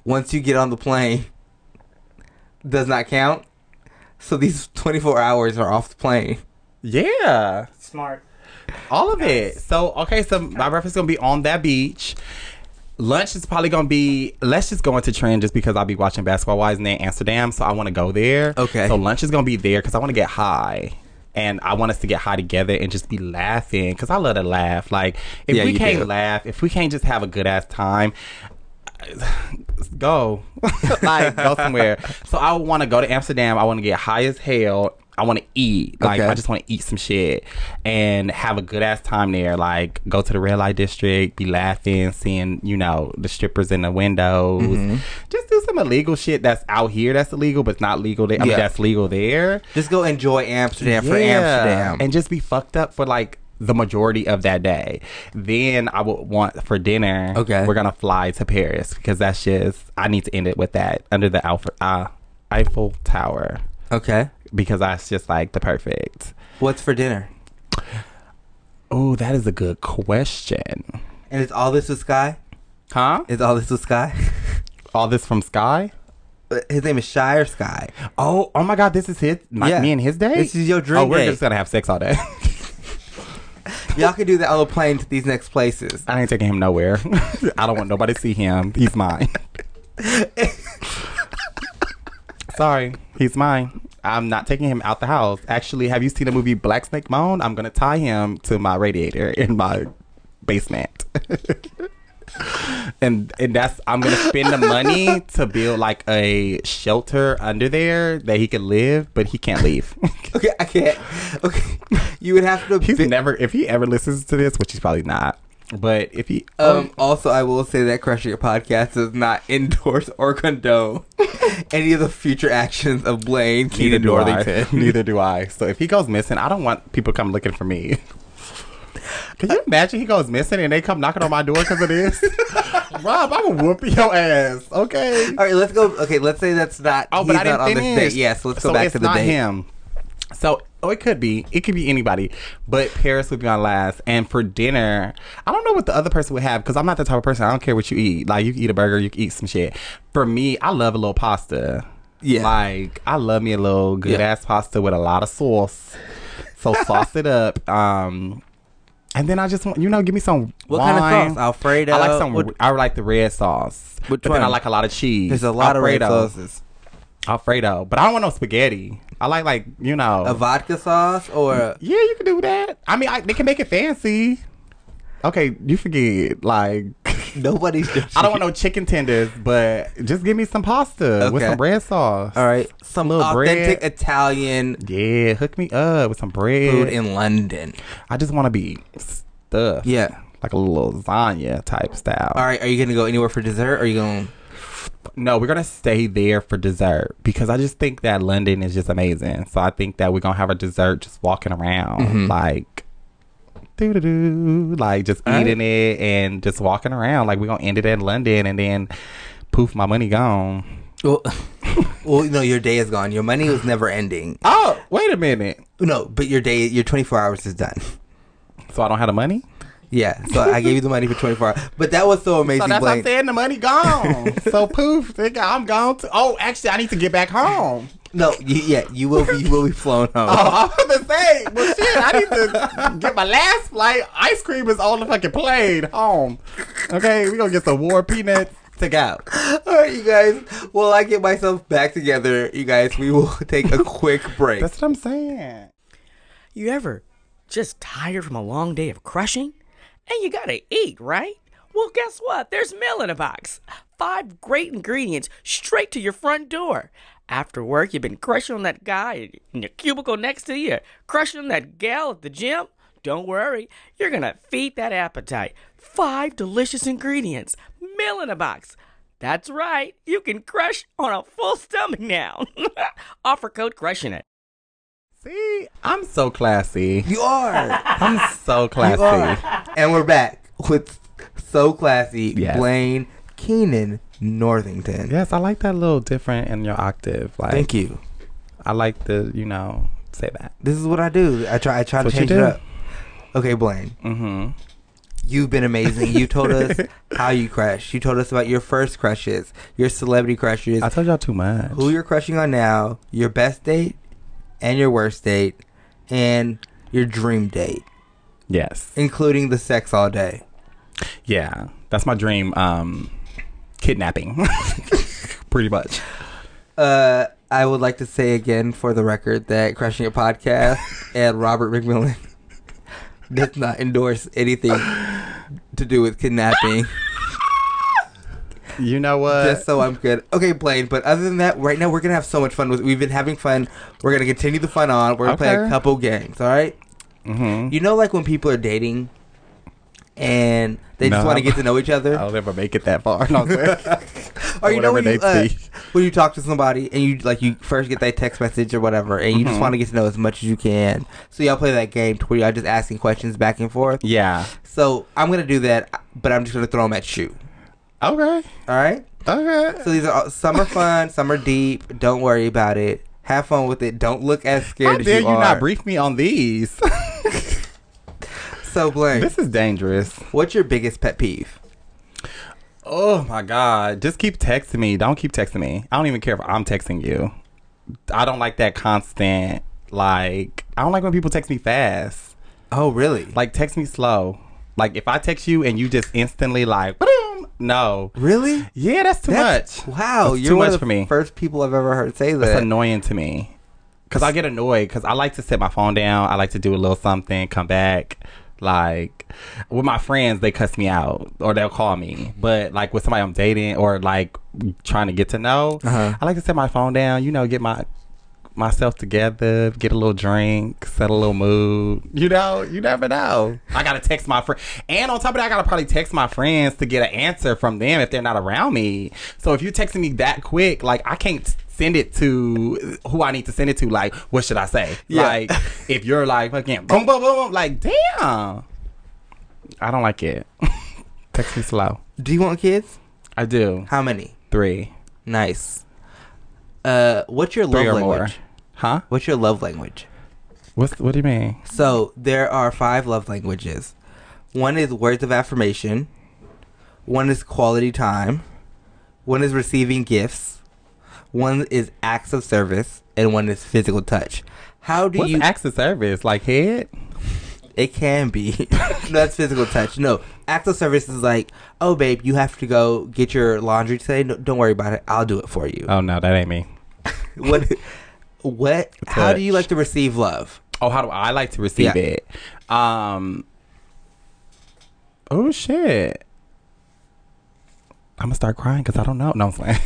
[SPEAKER 1] once you get on the plane, does not count. So these 24 hours are off the plane.
[SPEAKER 4] Yeah,
[SPEAKER 3] Smart.
[SPEAKER 4] all of it. So okay, so my breakfast is gonna be on that beach. Lunch is probably gonna be. Let's just go into trend just because I'll be watching basketball wise in Amsterdam, so I want to go there.
[SPEAKER 1] Okay.
[SPEAKER 4] So lunch is gonna be there because I want to get high. And I want us to get high together and just be laughing because I love to laugh. Like if
[SPEAKER 1] Yeah,
[SPEAKER 4] we can't
[SPEAKER 1] do.
[SPEAKER 4] laugh, if we can't just have a good ass time, go like go somewhere. So I want to go to Amsterdam. I want to get high as hell. I want to eat. Like
[SPEAKER 1] Okay.
[SPEAKER 4] I just want to eat some shit and have a good ass time there. Like go to the red light district, be laughing, seeing you know the strippers in the windows.
[SPEAKER 1] Mm-hmm.
[SPEAKER 4] Just do some illegal shit that's out here that's illegal, but it's not legal there. I mean
[SPEAKER 1] Yeah.
[SPEAKER 4] that's legal there.
[SPEAKER 1] Just go enjoy Amsterdam for Amsterdam.
[SPEAKER 4] and just be fucked up for like the majority of that day. Then I would want for dinner.
[SPEAKER 1] Okay.
[SPEAKER 4] we're gonna fly to Paris because that's just I need to end it with that under the Alpha, uh, Eiffel Tower
[SPEAKER 1] okay.
[SPEAKER 4] Because that's just like the perfect.
[SPEAKER 1] What's for dinner?
[SPEAKER 4] Oh, that is a good question.
[SPEAKER 1] And is all this with Sky?
[SPEAKER 4] Huh?
[SPEAKER 1] Is all this with Sky?
[SPEAKER 4] All this from Sky?
[SPEAKER 1] Uh, His name is Shire Sky.
[SPEAKER 4] Oh, oh my God! This is his, my,
[SPEAKER 1] Yeah.
[SPEAKER 4] me and his day.
[SPEAKER 1] This is your dream
[SPEAKER 4] Oh, we're
[SPEAKER 1] date.
[SPEAKER 4] just gonna have sex all day.
[SPEAKER 1] Y'all can do that on the plane to these next places.
[SPEAKER 4] I ain't taking him nowhere. I don't want nobody to see him. He's mine. Sorry, he's mine. I'm not taking him out the house. Actually, have you seen the movie Black Snake Moan? I'm gonna tie him to my radiator in my basement. and and that's I'm gonna spend the money to build like a shelter under there that he can live, but he can't leave.
[SPEAKER 1] Okay, I can't. Okay, you would have to.
[SPEAKER 4] he's
[SPEAKER 1] bi-
[SPEAKER 4] never if he ever listens to this, which he's probably not. But if he
[SPEAKER 1] Um, also, I will say that Crushing Your podcast does not endorse or condone any of the future actions of Blayne
[SPEAKER 4] Neither
[SPEAKER 1] Kennon
[SPEAKER 4] do I.
[SPEAKER 1] Northington.
[SPEAKER 4] Neither do I. So if he goes missing, I don't want people come looking for me. Can you imagine he goes missing and they come knocking on my door because of this? Rob, I'm gonna whoop your ass. Okay.
[SPEAKER 1] All right, let's go. Okay, let's say that's not.
[SPEAKER 4] Oh, but I didn't finish.
[SPEAKER 1] this date. Yes, let's go
[SPEAKER 4] so
[SPEAKER 1] back to the
[SPEAKER 4] not
[SPEAKER 1] date.
[SPEAKER 4] him. So, oh, it could be. It could be anybody. But Paris would be on last. And for dinner, I don't know what the other person would have because I'm not the type of person. I don't care what you eat. Like you can eat a burger, you can eat some shit. For me, I love a little pasta.
[SPEAKER 1] Yeah.
[SPEAKER 4] Like I love me a little good
[SPEAKER 1] Yeah.
[SPEAKER 4] ass pasta with a lot of sauce. So sauce it up. Um. And then I just want you know give me some
[SPEAKER 1] What kind of sauce? Alfredo?
[SPEAKER 4] I like some.
[SPEAKER 1] What-
[SPEAKER 4] I like the red sauce.
[SPEAKER 1] Which
[SPEAKER 4] but then I like a lot of cheese.
[SPEAKER 1] There's a lot of red
[SPEAKER 4] Alfredo.
[SPEAKER 1] sauces.
[SPEAKER 4] Alfredo, but I don't want no spaghetti. I like like you know.
[SPEAKER 1] A vodka sauce or a,
[SPEAKER 4] yeah, you can do that. I mean, I, they can make it fancy. Okay, you forget. Like,
[SPEAKER 1] nobody's.
[SPEAKER 4] I don't want no chicken tenders, but just give me some pasta with some bread sauce.
[SPEAKER 1] All right, some
[SPEAKER 4] Little
[SPEAKER 1] authentic
[SPEAKER 4] bread.
[SPEAKER 1] Italian
[SPEAKER 4] Yeah, hook me up with some bread.
[SPEAKER 1] food in London.
[SPEAKER 4] I just want to be stuffed.
[SPEAKER 1] Yeah.
[SPEAKER 4] like a little lasagna type style.
[SPEAKER 1] All right, are you gonna go anywhere for dessert? Or are you going?
[SPEAKER 4] No, we're gonna stay there for dessert because I just think that London is just amazing. So I think that we're gonna have a dessert just walking around,
[SPEAKER 1] Mm-hmm.
[SPEAKER 4] like doo doo doo, like just
[SPEAKER 1] right.
[SPEAKER 4] eating it and just walking around. Like we're gonna end it in London and then poof, my money gone.
[SPEAKER 1] Well, well, no, your day is gone. Your money was never ending.
[SPEAKER 4] Oh, wait a minute.
[SPEAKER 1] No, but your day, your 24 hours is done.
[SPEAKER 4] So I don't have the money.
[SPEAKER 1] Yeah, so I gave you the money for 24 hours. But that was so amazing,
[SPEAKER 4] So that's what I'm saying. The money gone. so poof, nigga, I'm gone. To, oh, actually, I need to get back home.
[SPEAKER 1] No, you, yeah, you will be, you will be flown home.
[SPEAKER 4] Oh, I was gonna say, well, shit, I need to get my last flight. Ice cream is on the fucking plane home. Okay, we gonna get some war peanuts to go.
[SPEAKER 1] All right, you guys. Well, I get myself back together, you guys, we will take a quick break.
[SPEAKER 4] That's what I'm saying.
[SPEAKER 5] You ever just tired from a long day of crushing? And you gotta eat, right? Well, guess what? There's meal in a box. Five great ingredients straight to your front door. After work, you've been crushing on that guy in your cubicle next to you, crushing on that gal at the gym. Don't worry, you're gonna feed that appetite. Five delicious ingredients. Meal in a box. That's right, you can crush on a full stomach now. Offer code crushing it.
[SPEAKER 4] See, I'm so classy.
[SPEAKER 1] You are.
[SPEAKER 4] I'm so
[SPEAKER 1] You
[SPEAKER 4] classy.
[SPEAKER 1] are. And we're back with so classy
[SPEAKER 4] Yes.
[SPEAKER 1] Blayne Kennon Northington.
[SPEAKER 4] Yes, I like that little different in your octave. Like,
[SPEAKER 1] Thank you.
[SPEAKER 4] I like the, you know, say that.
[SPEAKER 1] This is what I do. I try. I try to
[SPEAKER 4] That's what you
[SPEAKER 1] change it
[SPEAKER 4] do.
[SPEAKER 1] up. Okay, Blayne.
[SPEAKER 4] Mm-hmm.
[SPEAKER 1] You've been amazing. You told us how you crush. You told us about your first crushes, your celebrity crushes,
[SPEAKER 4] I told y'all too much.
[SPEAKER 1] who you're crushing on now, your best date, and your worst date, and your dream date,
[SPEAKER 4] Yes.
[SPEAKER 1] including the sex all day.
[SPEAKER 4] Yeah. That's my dream. Um, kidnapping. Pretty much.
[SPEAKER 1] Uh, I would like to say again for the record that Crushing It podcast and Robert McMillan does not endorse anything to do with kidnapping.
[SPEAKER 4] You know what?
[SPEAKER 1] just so I'm good. Okay, Blayne. But other than that, right now we're gonna have so much fun with. We've been having fun. We're gonna continue the fun on. We're gonna play a couple games. All right.
[SPEAKER 4] mm-hmm.
[SPEAKER 1] You know, like when people are dating, and they just want to get to know each other.
[SPEAKER 4] I'll never make it that far. No,
[SPEAKER 1] or you know when you, uh, when you talk to somebody and you like you first get that text message or whatever, and you just
[SPEAKER 4] Mhm.
[SPEAKER 1] want to get to know as much as you can. So y'all play that game to where y'all just asking questions back and forth.
[SPEAKER 4] yeah.
[SPEAKER 1] So I'm gonna do that, but I'm just gonna throw them at you.
[SPEAKER 4] Okay.
[SPEAKER 1] All right.
[SPEAKER 4] Okay.
[SPEAKER 1] So these are all, some are fun, some are deep. Don't worry about it. Have fun with it. Don't look as scared
[SPEAKER 4] How
[SPEAKER 1] as
[SPEAKER 4] dare
[SPEAKER 1] you,
[SPEAKER 4] you,
[SPEAKER 1] are.
[SPEAKER 4] not brief me on these?
[SPEAKER 1] so Blayne,
[SPEAKER 4] this is dangerous.
[SPEAKER 1] what's your biggest pet peeve?
[SPEAKER 4] Oh my god. Just keep texting me. Don't keep texting me. I don't even care if I'm texting you. I don't like that constant like I don't like when people text me fast.
[SPEAKER 1] Oh, really?
[SPEAKER 4] Like text me slow. Like if I text you and you just instantly like boom, no.
[SPEAKER 1] really?
[SPEAKER 4] Yeah, that's too
[SPEAKER 1] That's-
[SPEAKER 4] much.
[SPEAKER 1] Wow,
[SPEAKER 4] That's
[SPEAKER 1] you're
[SPEAKER 4] too
[SPEAKER 1] one
[SPEAKER 4] much
[SPEAKER 1] of the
[SPEAKER 4] for me.
[SPEAKER 1] first people I've ever heard say
[SPEAKER 4] That's
[SPEAKER 1] that.
[SPEAKER 4] annoying to me. Cause I get annoyed because I like to set my phone down. I like to do a little something, come back. Like with my friends, they cuss me out or they'll call me. But like with somebody I'm dating or like trying to get to know,
[SPEAKER 1] Uh-huh.
[SPEAKER 4] I like to set my phone down. You know, get my myself together, get a little drink, set a little mood. You know, you never know. I gotta text my friend, and on top of that, I gotta probably text my friends to get an answer from them if they're not around me. So if you're texting me that quick, like I can't send it to who I need to send it to. Like, what should I say?
[SPEAKER 1] Yeah.
[SPEAKER 4] Like, if you're like fucking boom, boom, boom, boom, like damn, I don't like it. text me slow.
[SPEAKER 1] Do you want kids?
[SPEAKER 4] I do
[SPEAKER 1] How many?
[SPEAKER 4] three,
[SPEAKER 1] Nice. Uh, what's your love
[SPEAKER 4] three or
[SPEAKER 1] language?
[SPEAKER 4] more. Huh?
[SPEAKER 1] What's your love language?
[SPEAKER 4] What's what do you mean?
[SPEAKER 1] So there are five love languages. One is words of affirmation. One is quality time. One is receiving gifts. One is acts of service, and one is physical touch. How do
[SPEAKER 4] What's
[SPEAKER 1] you?
[SPEAKER 4] acts of service? Like head?
[SPEAKER 1] it can be. no, that's physical touch. No, acts of service is like, oh babe, you have to go get your laundry today. No, don't worry about it. I'll do it for you.
[SPEAKER 4] Oh no, that ain't me.
[SPEAKER 1] What? What? How do you like to receive love?
[SPEAKER 4] Oh, how do I like to receive
[SPEAKER 1] Yeah.
[SPEAKER 4] it? Um. Oh shit! I'm gonna start crying because I don't know. No, I'm playing.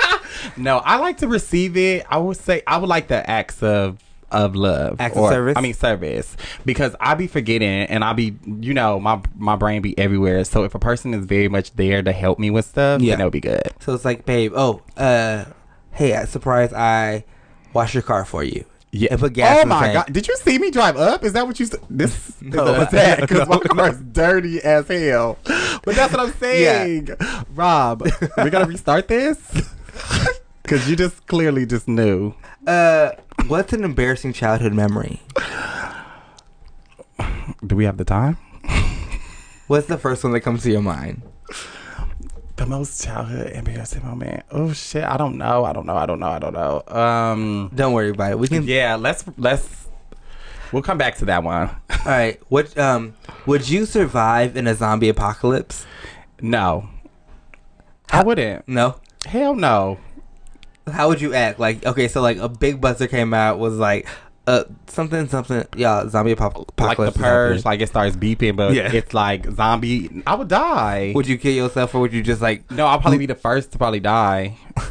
[SPEAKER 4] no, I like to receive it. I would say I would like the acts of of love,
[SPEAKER 1] Acts of service?
[SPEAKER 4] I mean service, because I be forgetting and I be, you know, my my brain be everywhere. So if a person is very much there to help me with stuff,
[SPEAKER 1] Yeah.
[SPEAKER 4] then it'll be good.
[SPEAKER 1] So it's like, babe, oh, uh, hey, surprise, I wash your car for you.
[SPEAKER 4] Yeah.
[SPEAKER 1] And put gas
[SPEAKER 4] oh
[SPEAKER 1] in the
[SPEAKER 4] my
[SPEAKER 1] tank.
[SPEAKER 4] god! Did you see me drive up? Is that what you? s- This
[SPEAKER 1] No,
[SPEAKER 4] is an attack because
[SPEAKER 1] no.
[SPEAKER 4] my car's dirty as hell. But that's what I'm saying, yeah. Rob. We gotta restart this because you just clearly just knew.
[SPEAKER 1] Uh, what's an embarrassing childhood memory?
[SPEAKER 4] Do we have the time?
[SPEAKER 1] What's the first one that comes to your mind?
[SPEAKER 4] The most childhood embarrassing moment. Oh shit! I don't know. I don't know. I don't know. I don't know. Um.
[SPEAKER 1] Don't worry about it. We can.
[SPEAKER 4] Yeah. Let's let's. We'll come back to that one.
[SPEAKER 1] All right. What? Um, would you survive in a zombie apocalypse?
[SPEAKER 4] No. I wouldn't.
[SPEAKER 1] No.
[SPEAKER 4] Hell no.
[SPEAKER 1] How would you act? Like, okay, so like a big buzzer came out was like, uh, something, something, yeah, zombie apop-
[SPEAKER 4] Like the purge, like it starts beeping, but
[SPEAKER 1] Yeah.
[SPEAKER 4] it's like zombie. I would die.
[SPEAKER 1] would you kill yourself or would you just like?
[SPEAKER 4] No, I'll probably be the first to probably die.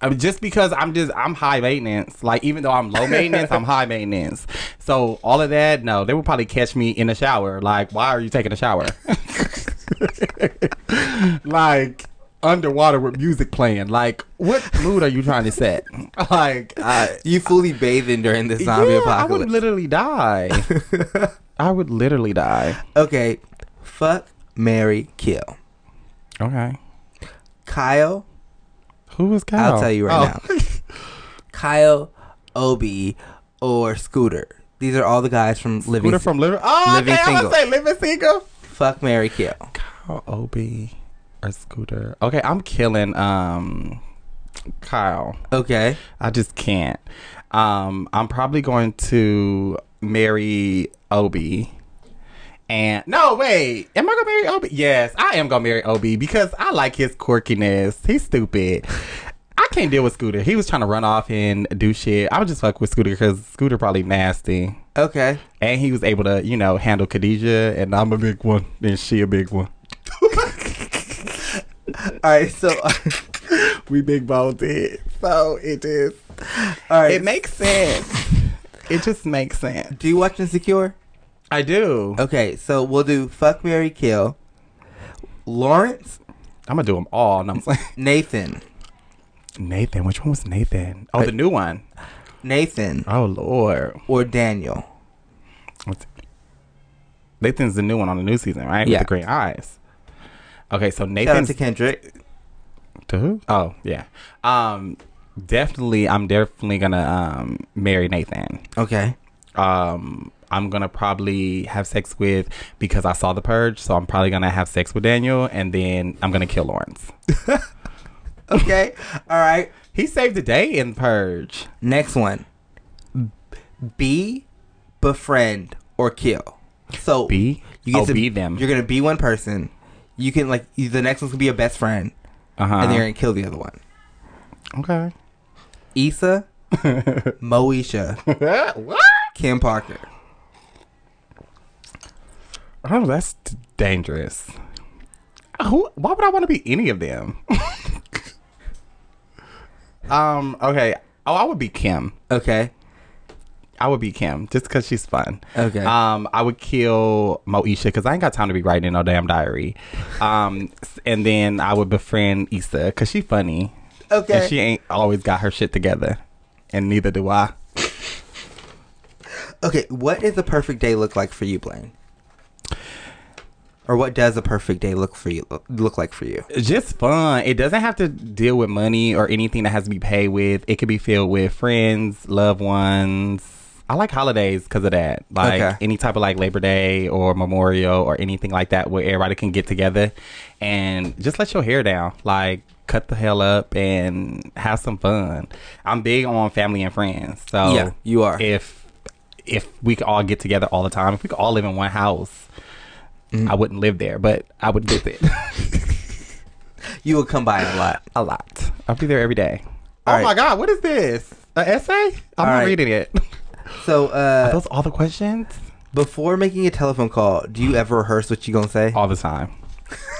[SPEAKER 4] I mean, just because I'm just I'm high maintenance. Like even though I'm low maintenance, I'm high maintenance. So all of that, no, they would probably catch me in the shower. Like, why are you taking a shower? like underwater with music playing. Like, what mood are you trying to set? Like, I,
[SPEAKER 1] You fully bathing during this zombie
[SPEAKER 4] yeah, I would literally die. I would literally die.
[SPEAKER 1] okay, fuck, Mary, kill.
[SPEAKER 4] Okay.
[SPEAKER 1] Kyle,
[SPEAKER 4] Who was Kyle?
[SPEAKER 1] I'll tell you right
[SPEAKER 4] Oh.
[SPEAKER 1] now. Kyle, Obi, or Scooter. These are all the guys from Living.
[SPEAKER 4] Scooter from Living. Oh,
[SPEAKER 1] Living
[SPEAKER 4] okay. I'm
[SPEAKER 1] Single.
[SPEAKER 4] gonna say Living Single.
[SPEAKER 1] fuck, Mary, kill.
[SPEAKER 4] Kyle Obi or Scooter. Okay, I'm killing um Kyle.
[SPEAKER 1] Okay,
[SPEAKER 4] I just can't. Um, I'm probably going to marry Obi. And no, wait, am I gonna marry Obi? Yes, I am gonna marry Obi because I like his quirkiness. He's stupid. I can't deal with Scooter. He was trying to run off and do shit. I would just fuck with Scooter because Scooter probably nasty.
[SPEAKER 1] okay.
[SPEAKER 4] And he was able to, you know, handle Khadijah, and I'm a big one, and she a big one.
[SPEAKER 1] All right, so
[SPEAKER 4] we big boned it. So it is.
[SPEAKER 1] all right.
[SPEAKER 4] It makes sense. It just makes sense.
[SPEAKER 1] do you watch Insecure?
[SPEAKER 4] I do.
[SPEAKER 1] Okay, so we'll do fuck, Mary, kill. Lawrence,
[SPEAKER 4] I'm gonna do them all. And I'm saying
[SPEAKER 1] Nathan,
[SPEAKER 4] Nathan. Which one was Nathan? Oh,
[SPEAKER 1] Wait.
[SPEAKER 4] the new one.
[SPEAKER 1] Nathan,
[SPEAKER 4] Oh Lord.
[SPEAKER 1] or Daniel.
[SPEAKER 4] What's- Nathan's the new one on the new season, right?
[SPEAKER 1] Yeah.
[SPEAKER 4] With the green eyes. Okay, so
[SPEAKER 1] Shout out to Kendrick.
[SPEAKER 4] To who? Oh, yeah. Um, definitely. I'm definitely gonna um marry Nathan.
[SPEAKER 1] Okay.
[SPEAKER 4] um I'm gonna probably have sex with because I saw the purge, so I'm probably gonna have sex with Daniel and then I'm gonna kill Lawrence.
[SPEAKER 1] Okay. All right.
[SPEAKER 4] He saved the day in Purge.
[SPEAKER 1] Next one. Be, befriend, or kill. So
[SPEAKER 4] Be
[SPEAKER 1] you get
[SPEAKER 4] oh,
[SPEAKER 1] to
[SPEAKER 4] be them.
[SPEAKER 1] You're gonna be one person. You can like the next one's gonna be a best friend,
[SPEAKER 4] Uh-huh.
[SPEAKER 1] and then you're gonna kill the other one.
[SPEAKER 4] okay.
[SPEAKER 1] Issa, Moesha,
[SPEAKER 4] what?
[SPEAKER 1] Kim Parker.
[SPEAKER 4] Oh, that's dangerous. Who? Why would I want to be any of them? um. Okay. Oh, I would be Kim.
[SPEAKER 1] Okay.
[SPEAKER 4] I would be Kim just because she's fun.
[SPEAKER 1] Okay.
[SPEAKER 4] Um, I would kill Moesha because I ain't got time to be writing no damn diary. Um, and then I would befriend Issa because she funny.
[SPEAKER 1] Okay.
[SPEAKER 4] And she ain't always got her shit together, and neither do I.
[SPEAKER 1] Okay. What does a perfect day look like for you, Blayne? Or what does a perfect day look for you look like for you?
[SPEAKER 4] Just fun. It doesn't have to deal with money or anything that has to be paid with. It could be filled with friends, loved ones. I like holidays because of that. Like
[SPEAKER 1] Okay.
[SPEAKER 4] any type of like Labor Day or Memorial or anything like that where everybody can get together and just let your hair down. Like cut the hell up and have some fun. I'm big on family and friends. So
[SPEAKER 1] Yeah, you are.
[SPEAKER 4] If if we could all get together all the time, if we could all live in one house,
[SPEAKER 1] Mm-hmm.
[SPEAKER 4] I wouldn't live there, but I would visit.
[SPEAKER 1] You would come by a lot.
[SPEAKER 4] a lot. I'll be there every day.
[SPEAKER 1] All
[SPEAKER 4] oh
[SPEAKER 1] right.
[SPEAKER 4] my god, what is this? An essay? I'm not
[SPEAKER 1] right.
[SPEAKER 4] reading it.
[SPEAKER 1] So,
[SPEAKER 4] Are
[SPEAKER 1] uh,
[SPEAKER 4] those all the questions?
[SPEAKER 1] before making a telephone call, do you ever rehearse what you gonna say?
[SPEAKER 4] All the time.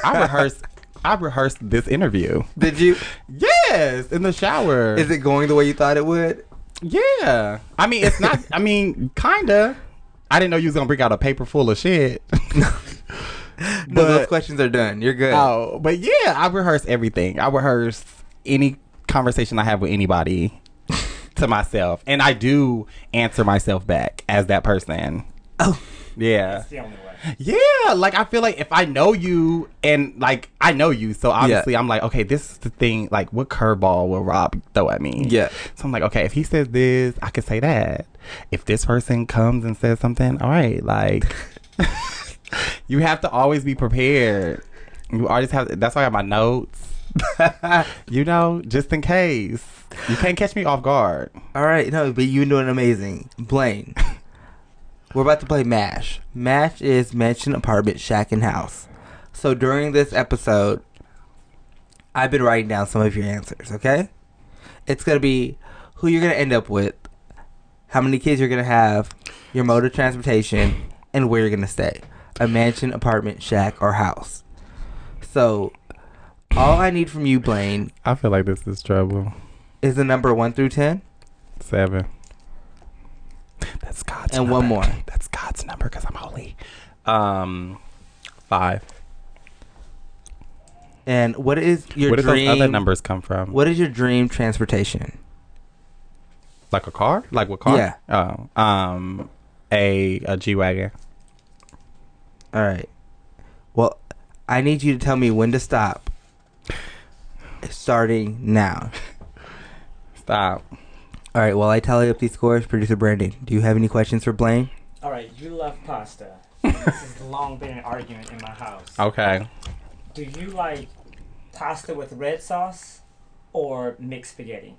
[SPEAKER 4] I rehearsed. I rehearsed this interview.
[SPEAKER 1] Did you?
[SPEAKER 4] Yes, in the shower.
[SPEAKER 1] Is it going the way you thought it would?
[SPEAKER 4] Yeah. I mean, it's not. I mean, kinda. I didn't know you was gonna bring out a paper full of shit.
[SPEAKER 1] No, those questions are done. You're good.
[SPEAKER 4] Oh, but yeah, I rehearse everything. I rehearse any conversation I have with anybody to myself, and I do answer myself back as that person.
[SPEAKER 1] Oh.
[SPEAKER 4] Yeah.
[SPEAKER 3] That's the only way.
[SPEAKER 4] Yeah, like I feel like if I know you and like I know you, so obviously I'm like, okay, this is the thing. Like, what curveball will Rob throw at me?
[SPEAKER 1] Yeah.
[SPEAKER 4] So I'm like, okay, if he says this, I can say that. If this person comes and says something, all right, like you have to always be prepared. You always have. That's why I have my notes. you know, just in case you can't catch me off guard.
[SPEAKER 1] All right, no, but you're doing amazing, Blayne. we're about to play Mash. Mash is mansion, apartment, shack, and house. So during this episode, I've been writing down some of your answers, okay? It's going to be who you're going to end up with, how many kids you're going to have, your mode of transportation, and where you're going to stay. A mansion, apartment, shack, or house. So, all I need from you, Blayne,
[SPEAKER 4] I feel like this is trouble.
[SPEAKER 1] Is the number 1 through 10.
[SPEAKER 4] Seven. That's God's
[SPEAKER 1] And
[SPEAKER 4] number.
[SPEAKER 1] one more.
[SPEAKER 4] That's God's number because I'm holy. Um, five.
[SPEAKER 1] And what is your
[SPEAKER 4] Where did
[SPEAKER 1] dream?
[SPEAKER 4] those other numbers come from?
[SPEAKER 1] What is your dream transportation?
[SPEAKER 4] Like a car? Like what car?
[SPEAKER 1] Yeah.
[SPEAKER 4] Oh, um, a a G wagon.
[SPEAKER 1] All right. Well, I need you to tell me when to stop. Starting now.
[SPEAKER 4] Stop.
[SPEAKER 1] All right. While I tally up these scores, producer Brandon, do you have any questions for Blayne?
[SPEAKER 3] All right, you love pasta. this has long been an argument in my house.
[SPEAKER 4] Okay.
[SPEAKER 3] Do you like pasta with red sauce or mixed spaghetti?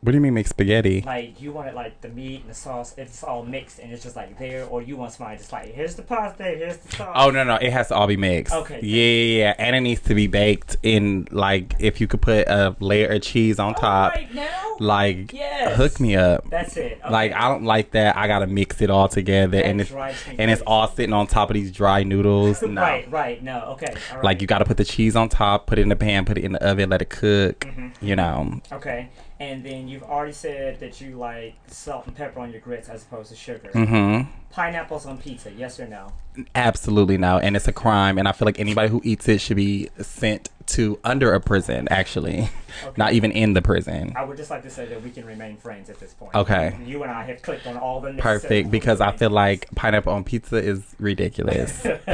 [SPEAKER 4] What do you mean make spaghetti?
[SPEAKER 3] Like you want it like the meat and the sauce, it's all mixed and it's just like there, or you want somebody just like here's the pasta, here's the sauce.
[SPEAKER 4] Oh no no, it has to all be mixed.
[SPEAKER 3] Okay.
[SPEAKER 4] Yeah yeah yeah, and it needs to be baked in like if you could put a layer of cheese on
[SPEAKER 3] All
[SPEAKER 4] top,
[SPEAKER 3] right now.
[SPEAKER 4] like
[SPEAKER 3] Yes.
[SPEAKER 4] hook me up.
[SPEAKER 3] That's it. Okay.
[SPEAKER 4] Like I don't like that. I gotta mix it all together, and it's and it's all sitting on top of these dry noodles. No.
[SPEAKER 3] Right, right. No, okay. All right.
[SPEAKER 4] Like you got to put the cheese on top, put it in the pan, put it in the oven, let it cook.
[SPEAKER 3] Mm-hmm.
[SPEAKER 4] You know,
[SPEAKER 3] Okay, and then you've already said that you like salt and pepper on your grits as opposed to sugar.
[SPEAKER 4] hmm
[SPEAKER 3] Pineapples on pizza, yes or no?
[SPEAKER 4] absolutely no, and it's a crime. And I feel like anybody who eats it should be sent to under a prison. Actually, not even in the prison.
[SPEAKER 3] I would just like to say that we can remain friends at this point.
[SPEAKER 4] Okay.
[SPEAKER 3] You and I have clicked on all the
[SPEAKER 4] Perfect, because I feel like pineapple on pizza is ridiculous.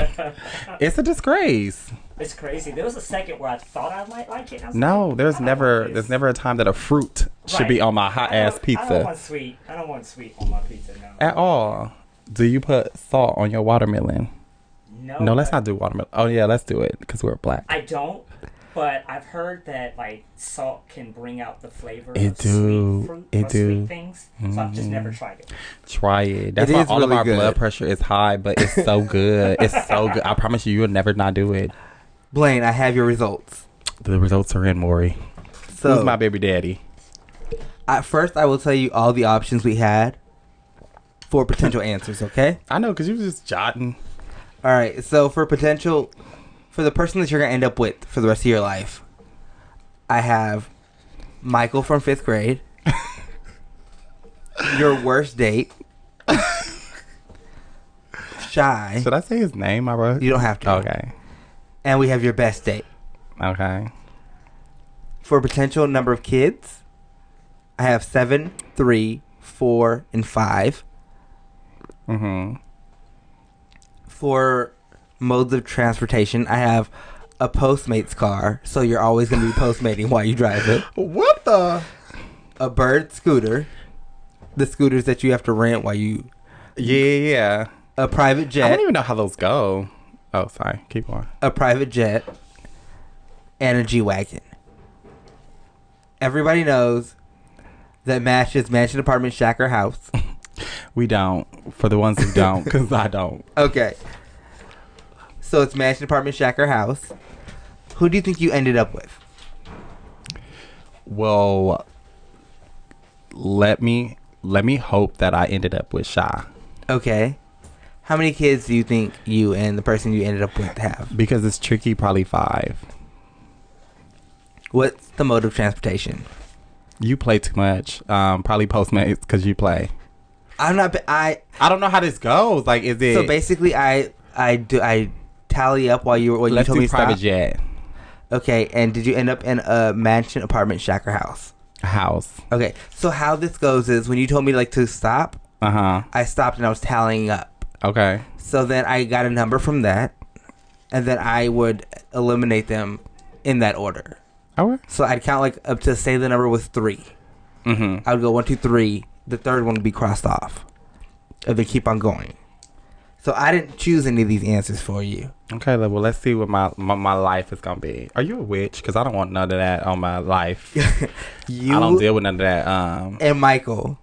[SPEAKER 4] it's a disgrace.
[SPEAKER 3] It's crazy. There was a second where I thought I might like it. and I was
[SPEAKER 4] No,
[SPEAKER 3] like,
[SPEAKER 4] there's never
[SPEAKER 3] want
[SPEAKER 4] there's never a time that a fruit should be on my hot
[SPEAKER 3] ass don't- I don't want sweet. I don't want sweet on my pizza. No.
[SPEAKER 4] at all. Do you put salt on your watermelon?
[SPEAKER 3] no.
[SPEAKER 4] No, let's not do watermelon. Oh yeah, let's do it because we're black.
[SPEAKER 3] I don't. But I've heard that like salt can bring out the flavor
[SPEAKER 4] It
[SPEAKER 3] of
[SPEAKER 4] do.
[SPEAKER 3] sweet fruit
[SPEAKER 4] It
[SPEAKER 3] or
[SPEAKER 4] do.
[SPEAKER 3] sweet things. So I've just never mm-hmm. tried it.
[SPEAKER 4] Try it. That's
[SPEAKER 1] It
[SPEAKER 4] why
[SPEAKER 1] is
[SPEAKER 4] all of
[SPEAKER 1] really
[SPEAKER 4] our
[SPEAKER 1] good.
[SPEAKER 4] blood pressure is high, but it's so good. it's so good. I promise you, you'll never not do it.
[SPEAKER 1] Blayne, I have your results.
[SPEAKER 4] The results are in, Maury.
[SPEAKER 1] So,
[SPEAKER 4] Who's my baby daddy?
[SPEAKER 1] at first, I will tell you all the options we had for potential answers. Okay.
[SPEAKER 4] I know because you was just jotting.
[SPEAKER 1] All right. So for potential, for the person that you're gonna end up with for the rest of your life, I have Michael from fifth grade. your worst date. Shy.
[SPEAKER 4] Should I say his name, my bro?
[SPEAKER 1] You don't have to.
[SPEAKER 4] Okay.
[SPEAKER 1] And we have your best date.
[SPEAKER 4] Okay.
[SPEAKER 1] For potential number of kids, I have seven, three, four, and five.
[SPEAKER 4] Mm-hmm.
[SPEAKER 1] For modes of transportation, I have a Postmates car, so you're always going to be Postmating while you drive it.
[SPEAKER 4] What the?
[SPEAKER 1] A Bird scooter, the scooters that you have to rent while you.
[SPEAKER 4] Yeah, yeah.
[SPEAKER 1] A private jet.
[SPEAKER 4] I don't even know how those go. Oh, sorry. Keep going.
[SPEAKER 1] a private jet, and a G wagon. Everybody knows that Mash is mansion, apartment, shack, or house.
[SPEAKER 4] We don't. For the ones who don't, because I don't.
[SPEAKER 1] Okay. So it's mansion, apartment, shack, or house. Who do you think you ended up with?
[SPEAKER 4] Well, let me let me hope that I ended up with Shy
[SPEAKER 1] Okay. How many kids do you think you and the person you ended up with have?
[SPEAKER 4] because it's tricky. Probably five.
[SPEAKER 1] What's the mode of transportation?
[SPEAKER 4] You play too much. Um, probably Postmates because you play.
[SPEAKER 1] I'm not. I
[SPEAKER 4] I don't know how this goes. Like, is it?
[SPEAKER 1] so basically I I do I tally up while you were when you told
[SPEAKER 4] do
[SPEAKER 1] me
[SPEAKER 4] private
[SPEAKER 1] stop.
[SPEAKER 4] jet
[SPEAKER 1] Okay, and did you end up in a mansion, apartment, shack, or house?
[SPEAKER 4] house.
[SPEAKER 1] Okay, so how this goes is when you told me like to stop,
[SPEAKER 4] Uh huh.
[SPEAKER 1] I stopped and I was tallying up.
[SPEAKER 4] Okay.
[SPEAKER 1] So then I got a number from that, and then I would eliminate them in that order.
[SPEAKER 4] Okay.
[SPEAKER 1] So I'd count like up to say the number was three.
[SPEAKER 4] Mm-hmm.
[SPEAKER 1] I would go one, two, three. The third one would be crossed off, and then keep on going. So I didn't choose any of these answers for you.
[SPEAKER 4] Okay. Well, let's see what my, my my life is gonna be. Are you a witch? Because I don't want none of that on my life.
[SPEAKER 1] You
[SPEAKER 4] I don't deal with none of that. Um,
[SPEAKER 1] and Michael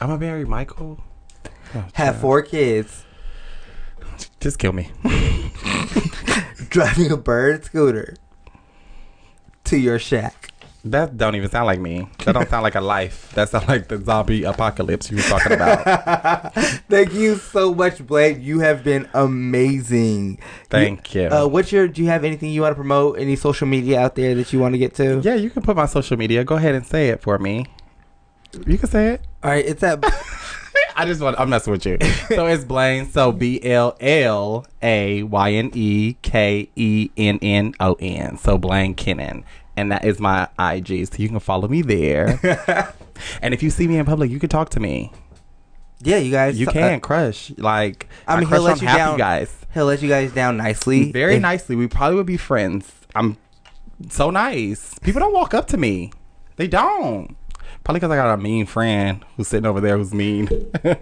[SPEAKER 4] I'm gonna marry Michael. Oh,
[SPEAKER 1] have four kids.
[SPEAKER 4] Just kill me.
[SPEAKER 1] driving a bird scooter to your shack.
[SPEAKER 4] That don't even sound like me. That don't sound like a life. That sounds like the zombie apocalypse you were talking about.
[SPEAKER 1] Thank you so much, Blake. You have been amazing.
[SPEAKER 4] Thank you.
[SPEAKER 1] Uh, what's your? Do you have anything you want to promote? Any social media out there that you want to get to?
[SPEAKER 4] yeah, you can put my social media. Go ahead and say it for me. You can say it.
[SPEAKER 1] All right, it's at.
[SPEAKER 4] I just want. I'm messing with you. So it's Blayne. So B L L A Y N E K E N N O N. So Blayne Kennon, and that is my IG. So you can follow me there. and if you see me in public, you can talk to me.
[SPEAKER 1] yeah, you guys.
[SPEAKER 4] You
[SPEAKER 1] uh,
[SPEAKER 4] can crush. Like
[SPEAKER 1] I
[SPEAKER 4] I
[SPEAKER 1] mean,
[SPEAKER 4] crush
[SPEAKER 1] he'll let you down.
[SPEAKER 4] you guys.
[SPEAKER 1] He'll let you guys down nicely.
[SPEAKER 4] Very
[SPEAKER 1] If-
[SPEAKER 4] nicely. We probably would be friends. I'm so nice. People don't walk up to me. They don't. Probably because I got a mean friend who's sitting over there who's mean.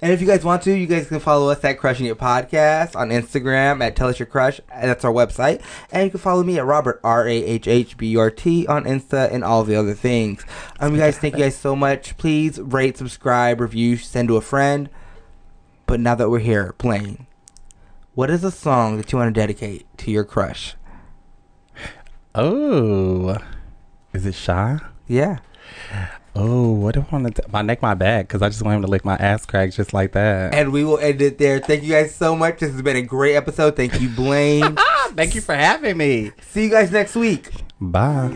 [SPEAKER 1] And if you guys want to, you guys can follow us at Crushing It Podcast on Instagram at Tell Us Your Crush. and That's our website. And you can follow me at Robert R A H H B U R T on Insta and all the other things. Um, you guys, thank you guys so much. Please rate, subscribe, review, send to a friend. But now that we're here playing, what is a song that you want to dedicate to your crush?
[SPEAKER 4] oh. Is it shy?
[SPEAKER 1] Yeah.
[SPEAKER 4] Oh, what if I want to? My neck, my back, because I just want him to lick my ass crack just like that.
[SPEAKER 1] And we will end it there. Thank you guys so much. This has been a great episode. Thank you,
[SPEAKER 4] Blayne. Thank you for having me.
[SPEAKER 1] See you guys next week.
[SPEAKER 4] Bye.